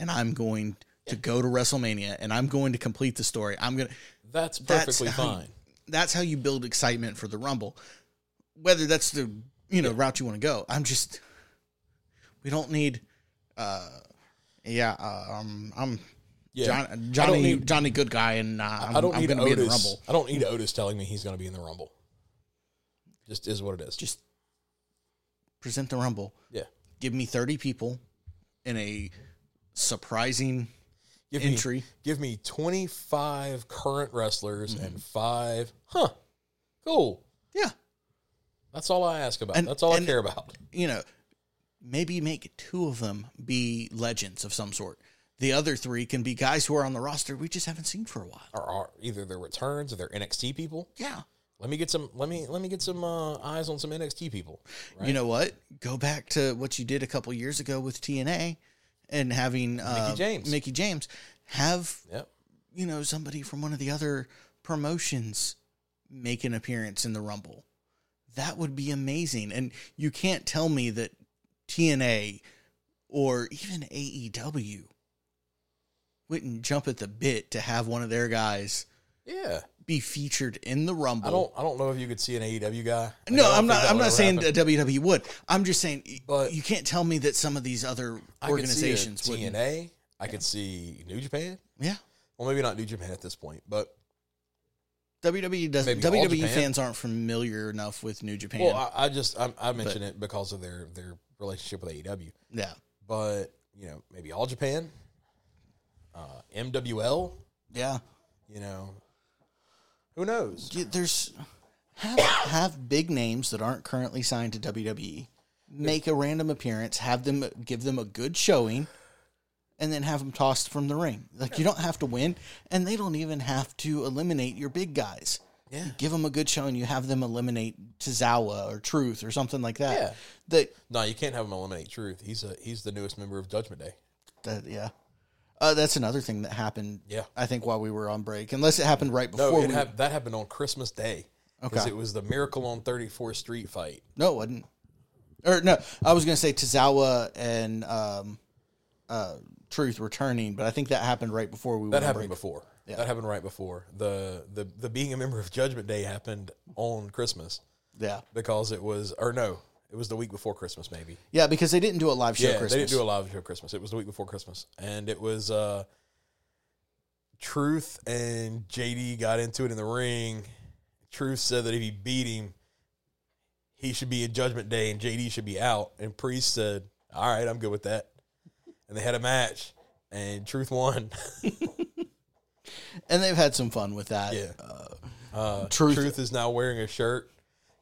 and I'm going to go to WrestleMania and I'm going to complete the story. I'm going to That's That's perfectly how- fine. that's how you build excitement for the Rumble. Whether that's the, you know, route you want to go. I'm just we don't need uh yeah, uh, um I'm Yeah. John, Johnny need- Johnny good guy and uh, I'm, I don't I'm need going to be in the Otis. Rumble. I don't need Otis telling me he's going to be in the Rumble. Just is what it is. Just present the Rumble. yeah. Give me 30 people in a surprising Give entry. Me, give me 25 current wrestlers Mm-hmm. and five. Huh. Cool. Yeah. That's all I ask about. And- That's all and- I care about. you know, maybe make two of them be legends of some sort. The other three can be guys who are on the roster we just haven't seen for a while. Or, or either their returns or their NXT people. Yeah. Let me get some. Let me let me get some uh, eyes on some NXT people. Right? You know what? Go back to what you did a couple years ago with TNA and having uh, James. Mickie James have Yep. you know somebody from one of the other promotions make an appearance in the Rumble. That would be amazing. And you can't tell me that TNA or even AEW wouldn't jump at the bit to have one of their guys Yeah. be featured in the Rumble. I don't. I don't know if you could see an AEW guy. Like, no, I'm not. I'm not saying. WWE would. I'm just saying But- you can't tell me that some of these other I could see a organizations would. TNA. I could see New Japan. Yeah, Well, maybe not New Japan at this point, but WWE doesn't. Maybe all WWE Japan. fans aren't familiar enough with New Japan. well, I, I just I, I mention it because of their their relationship with AEW. yeah, But you know, maybe All Japan, uh, MWL. yeah. You know, who knows? Yeah, There's have have big names that aren't currently signed to WWE make a random appearance, have them give them a good showing, and then have them tossed from the ring. Like you don't have to win, and they don't even have to eliminate your big guys. Yeah. give them a good show, and You have them eliminate Tozawa or Truth or something like that. Yeah. that No, you can't have him eliminate Truth. He's a he's the newest member of Judgment Day. that yeah. Uh, that's another thing that happened. Yeah. I think while we were on break, unless it happened right No, before it we. hap- that happened on Christmas Day. Because Okay. it was the Miracle on 34th Street fight. No, it wasn't. Or no, I was gonna say Tozawa and um, uh, Truth returning, but I think that happened right before we That went happened break. before. Yeah. That happened right before. The, the the being a member of Judgment Day happened on Christmas Yeah, because it was or no, it was the week before Christmas maybe. yeah, because they didn't do a live show. yeah, Christmas. they didn't do a live show Christmas. It was the week before Christmas, and it was uh, Truth and JD got into it in the ring. Truth said that if he beat him, he should be in Judgment Day, and JD should be out. And Priest said, "All right, I'm good with that." And they had a match, and Truth won. and they've had some fun with that. Yeah. Uh, Uh, Truth- Truth. is now wearing a shirt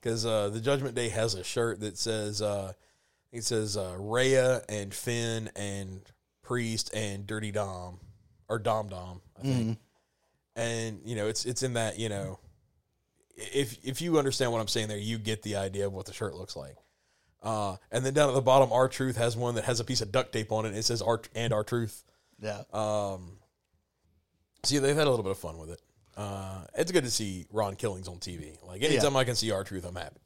because uh, the Judgment Day has a shirt that says uh, it says uh, Rhea and Finn and Priest and Dirty Dom or Dom Dom, I think. And you know, it's it's in that you know, if if you understand what I'm saying there, you get the idea of what the shirt looks like. Uh, and then down at the bottom, R-Truth has one that has a piece of duct tape on it. And it says our and R-Truth. yeah, Um, see, they've had a little bit of fun with it. Uh, it's good to see Ron Killings on TV. Like anytime I can see R-Truth, I'm happy.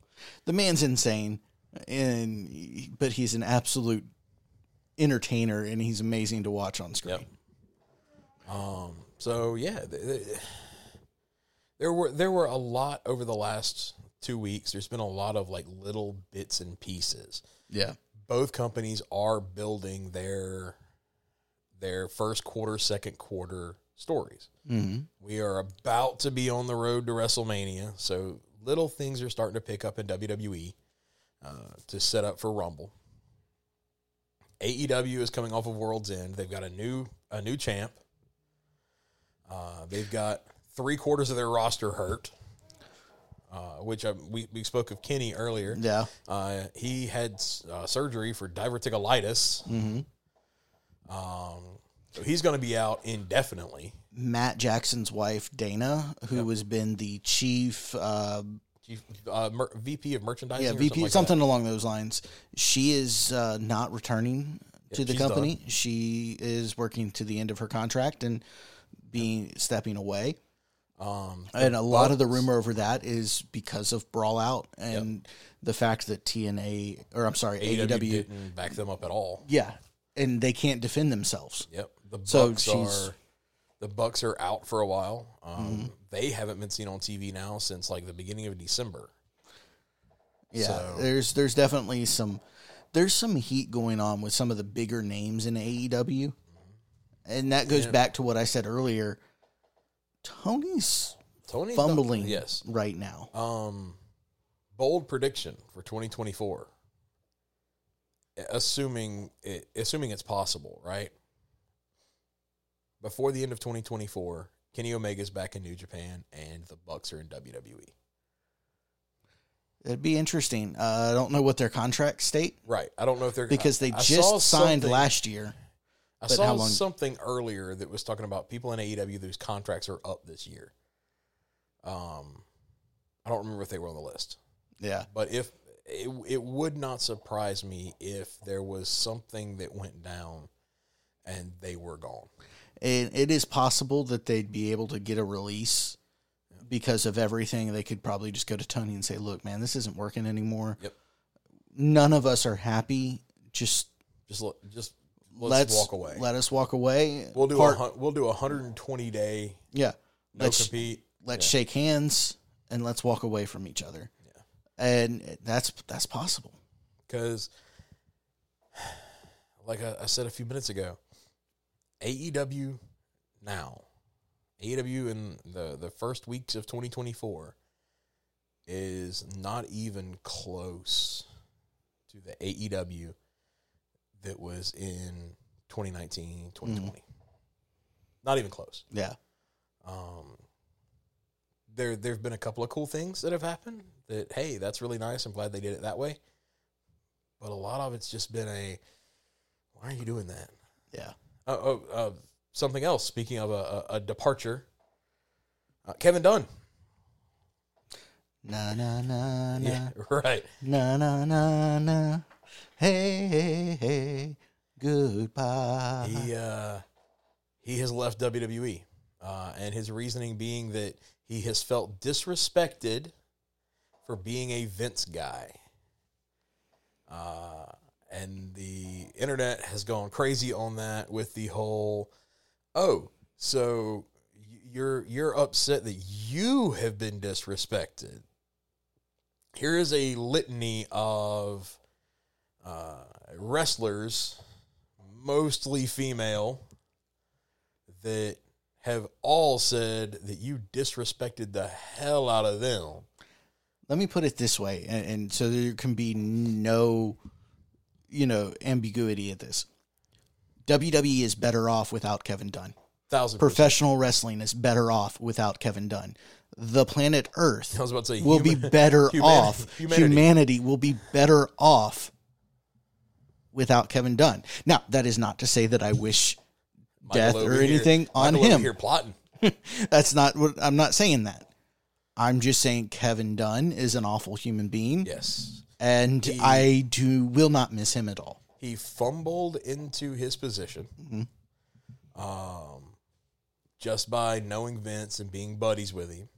the man's insane, and but he's an absolute entertainer, and he's amazing to watch on screen. Yep. Um, so yeah, th- th- there were there were a lot over the last two weeks. There's been a lot of like little bits and pieces. Yeah, Both companies are building their their first quarter, second quarter stories. mm-hmm. We are about to be on the road to WrestleMania, so little things are starting to pick up in WWE uh, to set up for Rumble. AEW is coming off of World's End. They've got a new a new champ. Uh, they've got three quarters of their roster hurt. Uh, which I, we we spoke of Kenny earlier. Yeah. Uh, he had uh, surgery for diverticulitis. hmm Um, so he's going to be out indefinitely. Matt Jackson's wife Dana, who has been the chief, uh, Chief, uh, mer- VP of merchandising. yeah, or VP, something, like something along those lines. She is uh, not returning to the company. She is working to the end of her contract and being stepping away. Um, And a lot of the rumor over that is because of Brawl Out and the fact that TNA or I'm sorry, AEW, AEW, didn't back them up at all. yeah, and they can't defend themselves. Yep. The So Bucks she's- are the Bucks are out for a while. Um, Mm-hmm. They haven't been seen on TV now since like the beginning of December. Yeah, So- there's there's definitely some there's some heat going on with some of the bigger names in AEW, and that goes Yeah. back to what I said earlier. Tony's Tony's fumbling Not, yes. right now. Um, bold prediction for 2024. Assuming it, assuming it's possible, right? Before the end of 2024, Kenny Omega's back in New Japan, and the Bucks are in. WWE. It'd be interesting. Uh, I don't know what their contract state Right. I don't know if they're because they I- I just signed last year. I But saw long- something earlier that was talking about people in AEW whose contracts are up this year. Um, I don't remember if they were on the list, Yeah, but if it, it would not surprise me if there was something that went down and they were gone. and it is possible that they'd be able to get a release because of everything. They could probably just go to Tony and say, "Look, man, this isn't working anymore. Yep. None of us are happy. Just Just let, just let's, let's, walk away. Let us walk away. we'll do Part- a we'll do a 120 day yeah. no Let's compete. let's Yeah. shake hands and let's walk away from each other. Yeah. And that's that's possible. because like I, I said a few minutes ago aew now aew in the, the first weeks of 2024 is not even close to the aew that was in 2019 2020 not even close. Yeah. um, there there've been a couple of cool things that have happened that hey that's really nice. I'm glad they did it that way. But a lot of it's just been a why are you doing that? Yeah. oh, oh uh, something else. Speaking of a, a, a departure uh, kevin dunn. Na na na na. yeah right. Na na na na. Hey hey hey. Goodbye. he uh he has left WWE uh and his reasoning being that he has felt disrespected for being a Vince guy uh and the internet has gone crazy on that with the whole oh so you're you're upset that you have been disrespected here is a litany of uh, wrestlers mostly female that have all said that you disrespected the hell out of them. Let me put it this way, and, and so there can be no, you know, ambiguity at this. WWE is better off without Kevin Dunn. Thousand percent. Professional wrestling is better off without Kevin Dunn. The planet Earth I was about to say will human- be better humani- off. humanity. Humanity. will be better off without Kevin Dunn. Now, that is not to say that I wish death or here- anything on Michael him. here plotting. That's not what I'm not saying that. I'm just saying Kevin Dunn is an awful human being, Yes. and He- I do will not miss him at all. He fumbled into his position Mm-hmm. um, just by knowing Vince and being buddies with him.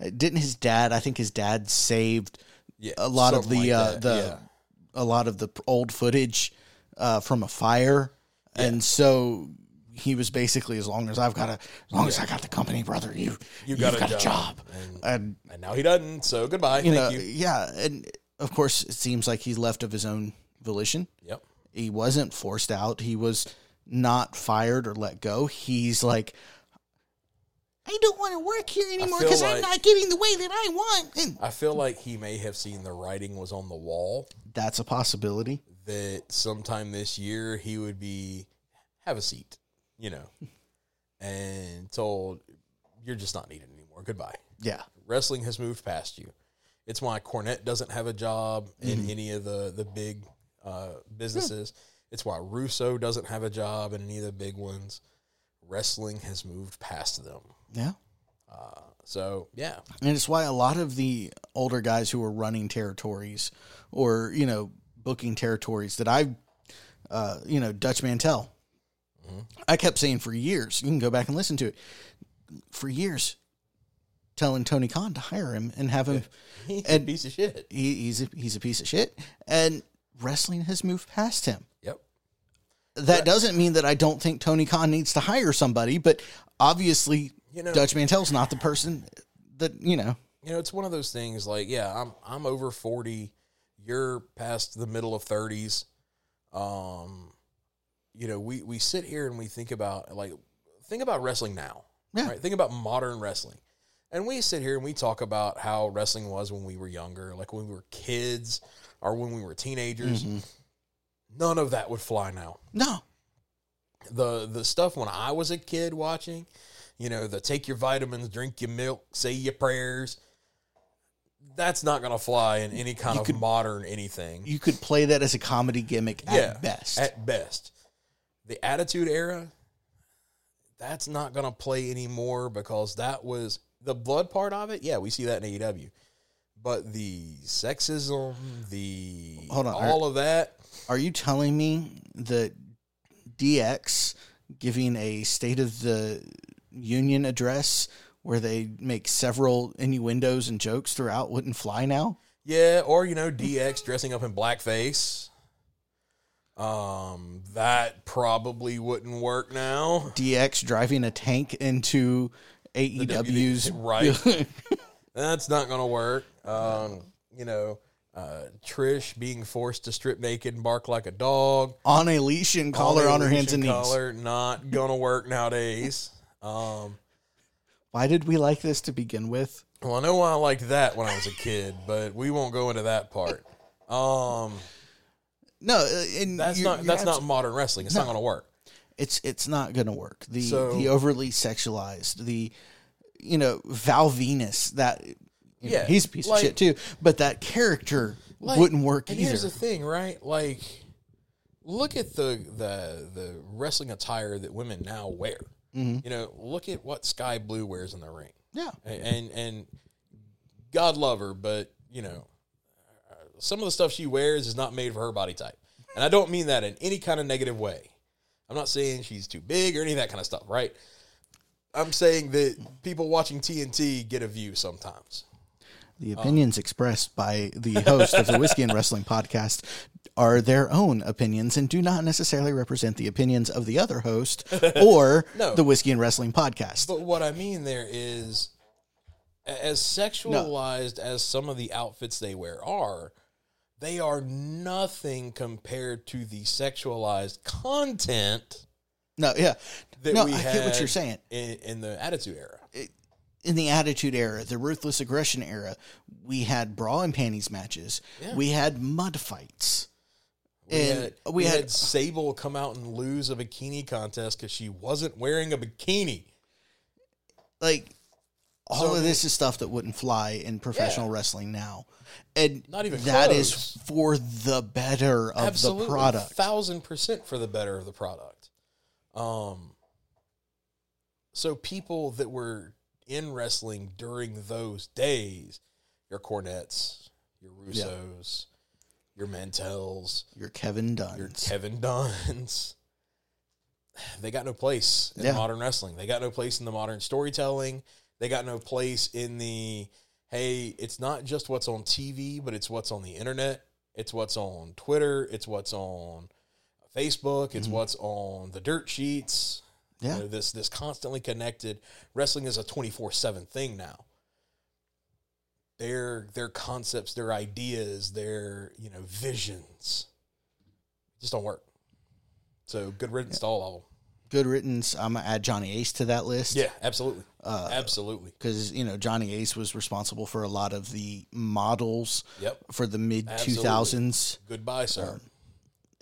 Uh, Didn't his dad? I think his dad saved Yeah, a lot of the like uh, the yeah. A lot of the old footage uh, from a fire, and so he was basically as long as I've got a as long as I got the company, brother, you You you've got, got, a, a job. job. And, And and now he doesn't. So goodbye. you Thank know, you. yeah, and of course it seems like he's left of his own volition. Yep. He wasn't forced out. He was not fired or let go. He's like, I don't want to work here anymore because I'm not getting the way that I want. And I feel like he may have seen the writing was on the wall that's a possibility. that sometime this year he would be have a seat, you know, and told you're just not needed anymore. Goodbye. Yeah. Wrestling has moved past you. It's why Cornette doesn't have a job in Mm-hmm. any of the the big uh, businesses. It's why Russo doesn't have a job in any of the big ones. Wrestling has moved past them. Yeah. Uh, so yeah, And it's why a lot of the older guys who are running territories or, you know, booking territories that I've, uh, you know, Dutch Mantell, I kept saying for years, you can go back and listen to it, for years, telling Tony Khan to hire him and have him, he's a piece of shit. he, he's, a, he's a piece of shit. And wrestling has moved past him. Yep. That doesn't mean that I don't think Tony Khan needs to hire somebody, but obviously You know- Dutch Mantell's not the person that, you know, you know, it's one of those things like, yeah, I'm I'm over 40, you're past the middle of 30s. Um you know, we we sit here and we think about like think about wrestling now. Yeah. Right? Think about modern wrestling. And we sit here and we talk about how wrestling was when we were younger, like when we were kids or when we were teenagers. Mm-hmm. None of that would fly now. no, the the stuff when I was a kid watching, you know, the take your vitamins, drink your milk, say your prayers. That's not going to fly in any kind You of could- modern anything. you could play that as a comedy gimmick at yeah, best. At best, the Attitude Era. That's not going to play anymore because that was the blood part of it. Yeah, we see that in AEW, but the sexism, the Hold on, all of that. Are you telling me that DX giving a State of the Union address where they make several innuendos and jokes throughout wouldn't fly now? Yeah, or you know, DX dressing up in blackface. Um, that probably wouldn't work now. DX driving a tank into AEW's Right. That's not gonna work. Um, you know, uh, Trish being forced to strip naked and bark like a dog. on a leash and collar on her hands and knees. Collar, not gonna work nowadays. Um, Why did we like this to begin with? well, I know why I liked that when I was a kid, but we won't go into that part. Um, No, uh, and that's you're- not you're that's not modern wrestling. It's not gonna work. it's it's not going to work. The So- the overly sexualized, the you know Val Venis that you know, Yeah, he's a piece like- of shit too, but that character Like, wouldn't work and either. Here's the thing, right? Like, look at the the the wrestling attire that women now wear. Mm-hmm. You know, look at what Skye Blue wears in the ring, yeah, and and, and God love her, but you know, uh, some of the stuff she wears is not made for her body type, and I don't mean that in any kind of negative way. I'm not saying she's too big or any of that kind of stuff, right? I'm saying that people watching TNT get a view sometimes. The opinions expressed by the host of the Whiskey and Wrestling podcast are their own opinions and do not necessarily represent the opinions of the other host or No. the Whiskey and Wrestling podcast. But what I mean there is, as sexualized as some of the outfits they wear are, they are nothing compared to the sexualized content No, yeah, that no, I get what you're saying. in, in the Attitude Era. In the Attitude Era, the Ruthless Aggression Era, we had bra and panties matches. Yeah. We had mud fights. We And had, we we had- had Sable come out and lose a bikini contest because she wasn't wearing a bikini. Like all So- of this is stuff that wouldn't fly in professional Yeah. wrestling now. And Not even that is close. for the better of Absolutely, the product. thousand percent for the better of the product. Um, so people that were in wrestling during those days, your Cornettes, your Yeah. Russos, your Mantells, You're Kevin your Kevin Dunns, they got no place in Yeah. modern wrestling. They got no place in the modern storytelling. They got no place in the hey, it's not just what's on TV, but it's what's on the internet. It's what's on Twitter. It's what's on Facebook. It's mm-hmm. what's on the dirt sheets. You Yeah. know, this this constantly connected wrestling is a twenty four seven thing now. Their their concepts, their ideas, their you know visions just don't work. So good riddance to all of them. Good riddance. I'm gonna add Johnny Ace to that list. Yeah, absolutely, Uh, absolutely. because you know Johnny Ace was responsible for a lot of the models Yep. for the mid two thousands. Goodbye, sir.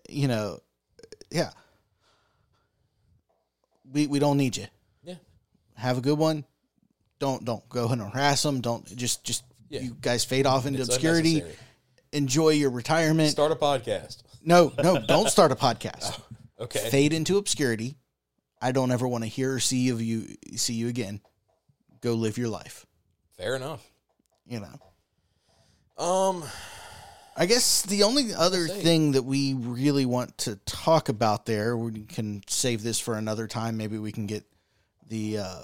You know, yeah. We we don't need you. yeah, Have a good one. don't don't go and harass them. Don't just just Yeah. you guys fade off into It's obscurity. Enjoy your retirement. Start a podcast. no, no, don't start a podcast. Okay. Fade into obscurity. I don't ever want to hear or see of you see you again. Go live your life. Fair enough. You know. Um, I guess the only other thing that we really want to talk about there, we can save this for another time. Maybe we can get the uh,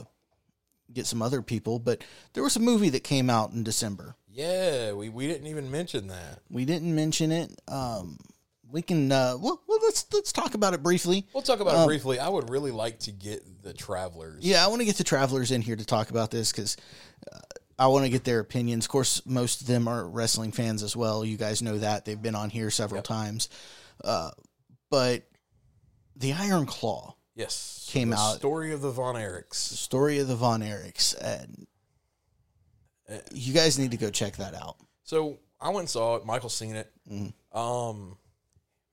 get some other people. But there was a movie that came out in December. yeah, we, we didn't even mention that. We didn't mention it. Um, we can uh, well, well let's let's talk about it briefly. We'll talk about Um, it briefly. I would really like to get the travelers. Yeah, I want to get the travelers in here to talk about this because uh, I want to get their opinions. Of course, most of them are wrestling fans as well. You guys know that they've been on here several Yep. times. Uh, but the Iron Claw Yes. Came the out- Story of the Von the Erichs. story of the Von Erichs, and Uh, you guys need to go check that out. So I went and saw it. Michael's seen it. Mhm. Um,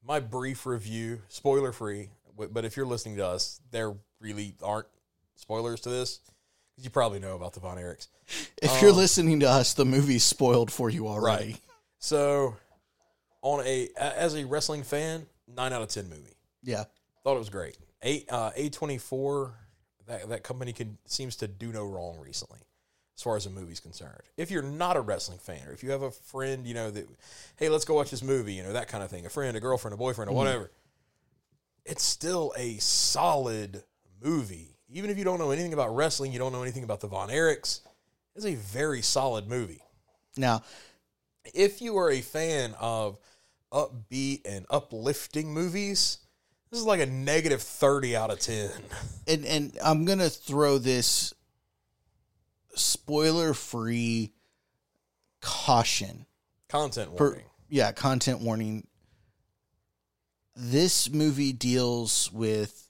my brief review, spoiler free. But if you're listening to us, there really aren't spoilers to this you probably know about the Von Erichs. If you're Um, listening to us, the movie's spoiled for you already. Right. So, on a as a wrestling fan, nine out of ten movie. Yeah, Thought it was great. A uh, A twenty four that that company can seems to do no wrong recently, as far as a movie's concerned. If you're not a wrestling fan, or if you have a friend, you know that, hey, let's go watch this movie, you know that kind of thing. A friend, a girlfriend, a boyfriend, or whatever. It's still a solid movie, even if you don't know anything about wrestling, you don't know anything about the Von Erichs. It's a very solid movie now if you are a fan of upbeat and uplifting movies, this is like a negative 30 out of 10. and and I'm gonna throw this spoiler free caution. Content Per- warning. yeah, content warning. This movie deals with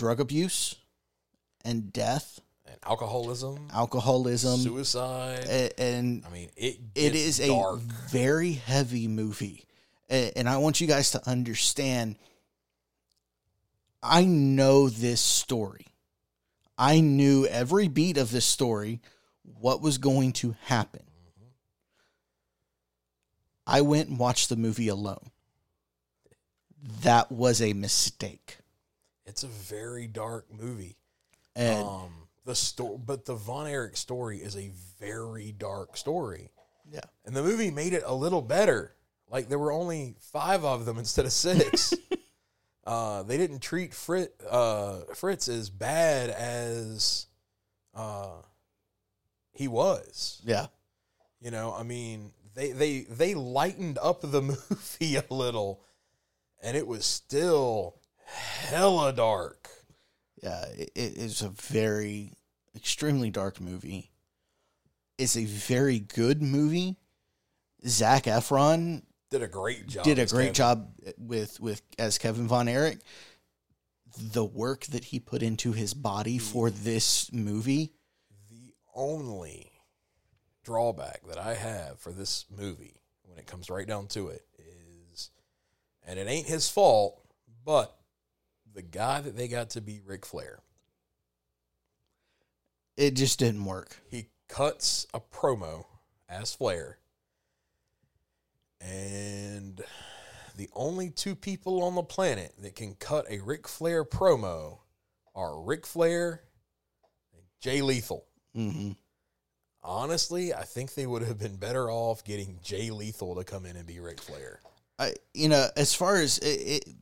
drug abuse and death, and alcoholism, alcoholism, suicide. and I mean, it it is dark. a very heavy movie. And i want you guys to understand i know this story. I knew every beat of this story what was going to happen. I went and watched the movie alone. That was a mistake It's a very dark movie. and um, the story, but the Von Erich story is a very dark story. yeah And the movie made it a little better. Like there were only five of them instead of six. uh, they didn't treat Fritz, uh, Fritz as bad as uh, he was. yeah You know, I mean, they they they lightened up the movie a little, and it was still hella dark. Yeah, it, it is a very extremely dark movie. It's a very good movie. Zac Efron Did a great job. did a great Kevin. job with with as Kevin Von Erich. The work that he put into his body for this movie, The only drawback that I have for this movie, when it comes right down to it, is, and it ain't his fault, but the guy that they got to be Ric Flair, it just didn't work. he cuts a promo as Flair, and the only two people on the planet that can cut a Ric Flair promo are Ric Flair and Jay Lethal. hmm Honestly, I think they would have been better off getting Jay Lethal to come in and be Ric Flair. I you know as far as it, it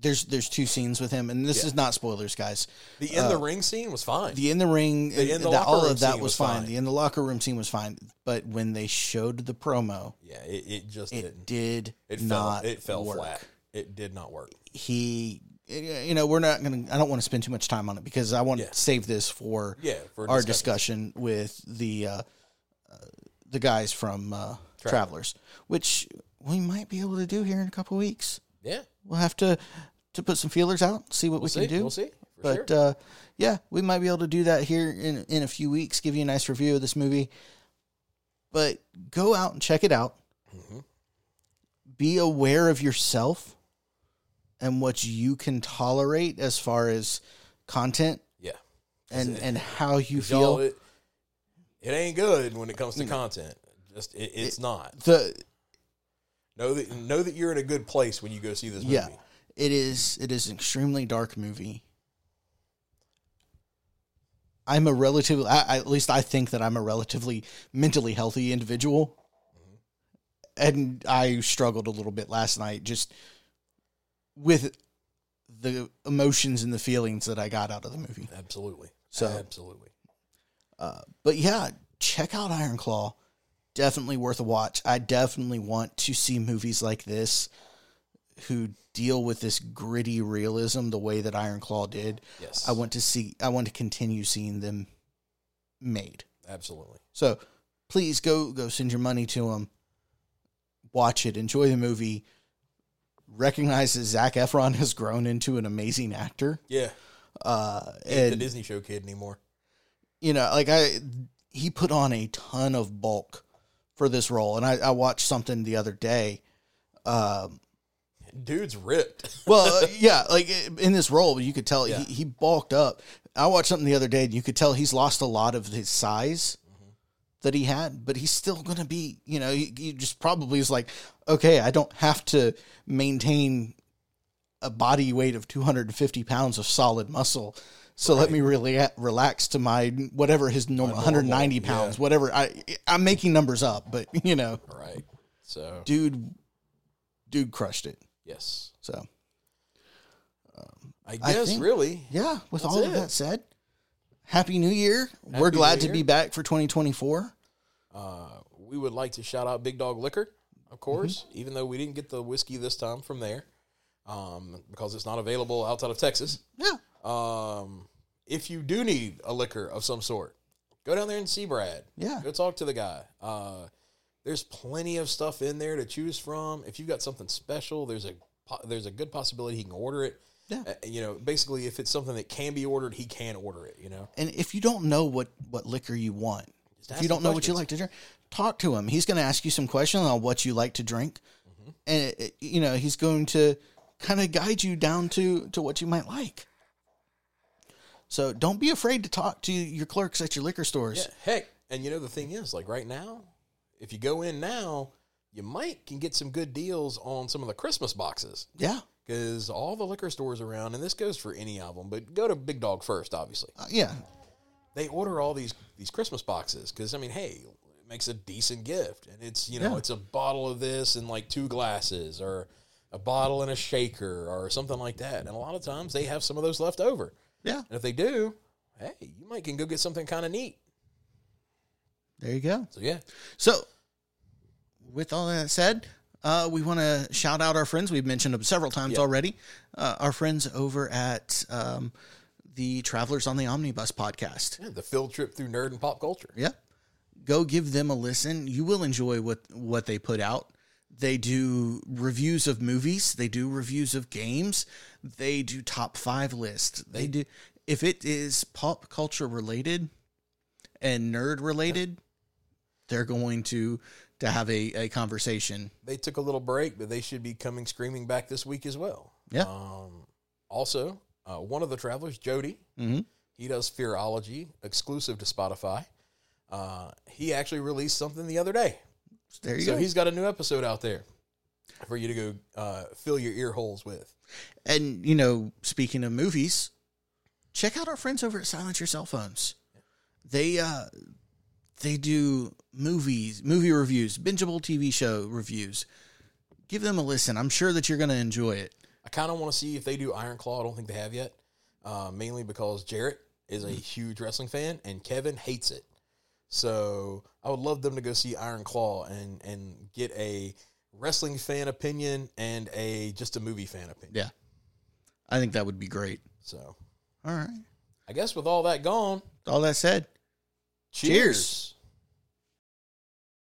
there's there's two scenes with him, and this Yeah. is not spoilers, guys. The in the Uh, ring scene was fine. The in the ring, The in the locker all room of that scene was was fine. fine. The in the locker room scene was fine, but when they showed the promo, yeah, it, it just it didn't. did It not fell. It fell work. flat. It did not work. He, you know, we're not gonna. I don't want to spend too much time on it because I want Yeah. to save this for Yeah, for our discussion. with the uh, uh, the guys from uh, Travelers, which we might be able to do here in a couple weeks. Yeah, We'll have to to put some feelers out, see what we'll we see. can do. We'll see. For but sure. uh, yeah, we might be able to do that here in in a few weeks. Give you a nice review of this movie. But go out and check it out. Mhm. Be aware of yourself and what you can tolerate as far as content yeah, and it- and how y'all, feel. it, It ain't good when it comes to content. Just it, it's not. The Know that know that you're in a good place when you go see this movie. yeah, it is. It is an extremely dark movie. I'm a relatively, I, at least I think that I'm a relatively mentally healthy individual, and I struggled a little bit last night just with the emotions and the feelings that I got out of the movie. Absolutely. So- absolutely. Uh, but yeah, check out Iron Claw. Definitely worth a watch. I definitely want to see movies like this who deal with this gritty realism the way that Iron Claw did. Yes. I want to see I want to continue seeing them made. absolutely. So please go go send your money to them. Watch it, enjoy the movie. Recognize that Zac Efron has grown into an amazing actor. Yeah. Uh, ain't the and Disney show kid anymore. you know, like I, he put on a ton of bulk for this role, and I, I watched something the other day. Um, Dude's ripped. well, uh, yeah, like in this role, you could tell Yeah. he, he bulked up. I watched something the other day, and you could tell he's lost a lot of his size that he had, but he's still going to be, you know, he, he just probably is like, okay, I don't have to maintain a body weight of 250 pounds of solid muscle. So let me really relax to my whatever his normal, normal, 190 pounds, yeah. whatever. I I'm making numbers up, but you know, right. So dude, dude crushed it. Yes. So I I guess think- really. Yeah, with all of it. that said, Happy New Year. We're glad New to Year. be back for 2024. Uh, we would like to shout out Big Dog Liquor, of course, Mm-hmm. even though we didn't get the whiskey this time from there, um, because it's not available outside of Texas. Yeah. Um, if you do need a liquor of some sort, go down there and see Brad. Yeah. Go talk to the guy. Uh, there's plenty of stuff in there to choose from. If you've got something special, there's a there's a good possibility he can order it. Yeah. Uh, you know, basically, if it's something that can be ordered, he can order it. You know, And if you don't know what what liquor you want, if you don't know what you like to drink, talk to him. He's going to ask you some questions on what you like to drink, Mm-hmm. and it, it- you know he's going to kind of guide you down to to what you might like. So don't be afraid to talk to your clerks at your liquor stores. Yeah, heck, and you know the thing is, like right now, if you go in now, you might can get some good deals on some of the Christmas boxes Yeah, because all the liquor stores around, and this goes for any of them, but go to Big Dog first, obviously. Uh, yeah, They order all these these Christmas boxes because I mean, hey, it makes a decent gift, and it's you know Yeah. it's a bottle of this and like two glasses or a bottle and a shaker or something like that, and a lot of times they have some of those left over, yeah. and if they do, hey, you might can go get something kind of neat. There you go. So yeah, So, with all that said, uh, we want to shout out our friends. We've mentioned them several times Yeah. already. Uh, our friends over at um, the Travelers on the Omnibus podcast. Yeah, the field trip through nerd and pop culture. Yeah, go give them a listen. You will enjoy what what they put out. They do reviews of movies. They do reviews of games. They do top five lists. They do if it is pop culture related and nerd related, they're going to to have a, a conversation. They took a little break, but they should be coming screaming back this week as well. Yeah. Um, also, uh, one of the travelers, Jody, Mhm. he does Fearology, exclusive to Spotify. Uh, he actually released something the other day, There you go. so go. he's got a new episode out there for you to go uh, fill your ear holes with. And you know, speaking of movies, check out our friends over at Silence Your Cell Phones. They uh they do movies, movie reviews, bingeable TV show reviews. Give them a listen. I'm sure that you're going to enjoy it. I kind of want to see if they do Iron Claw. I don't think they have yet, uh, mainly because Jarrett is a huge wrestling fan and Kevin hates it. So I would love them to go see Iron Claw and and get a wrestling fan opinion and a just a movie fan opinion. Yeah. I think that would be great. So All right. I guess with all that gone, All that said, Cheers. Cheers.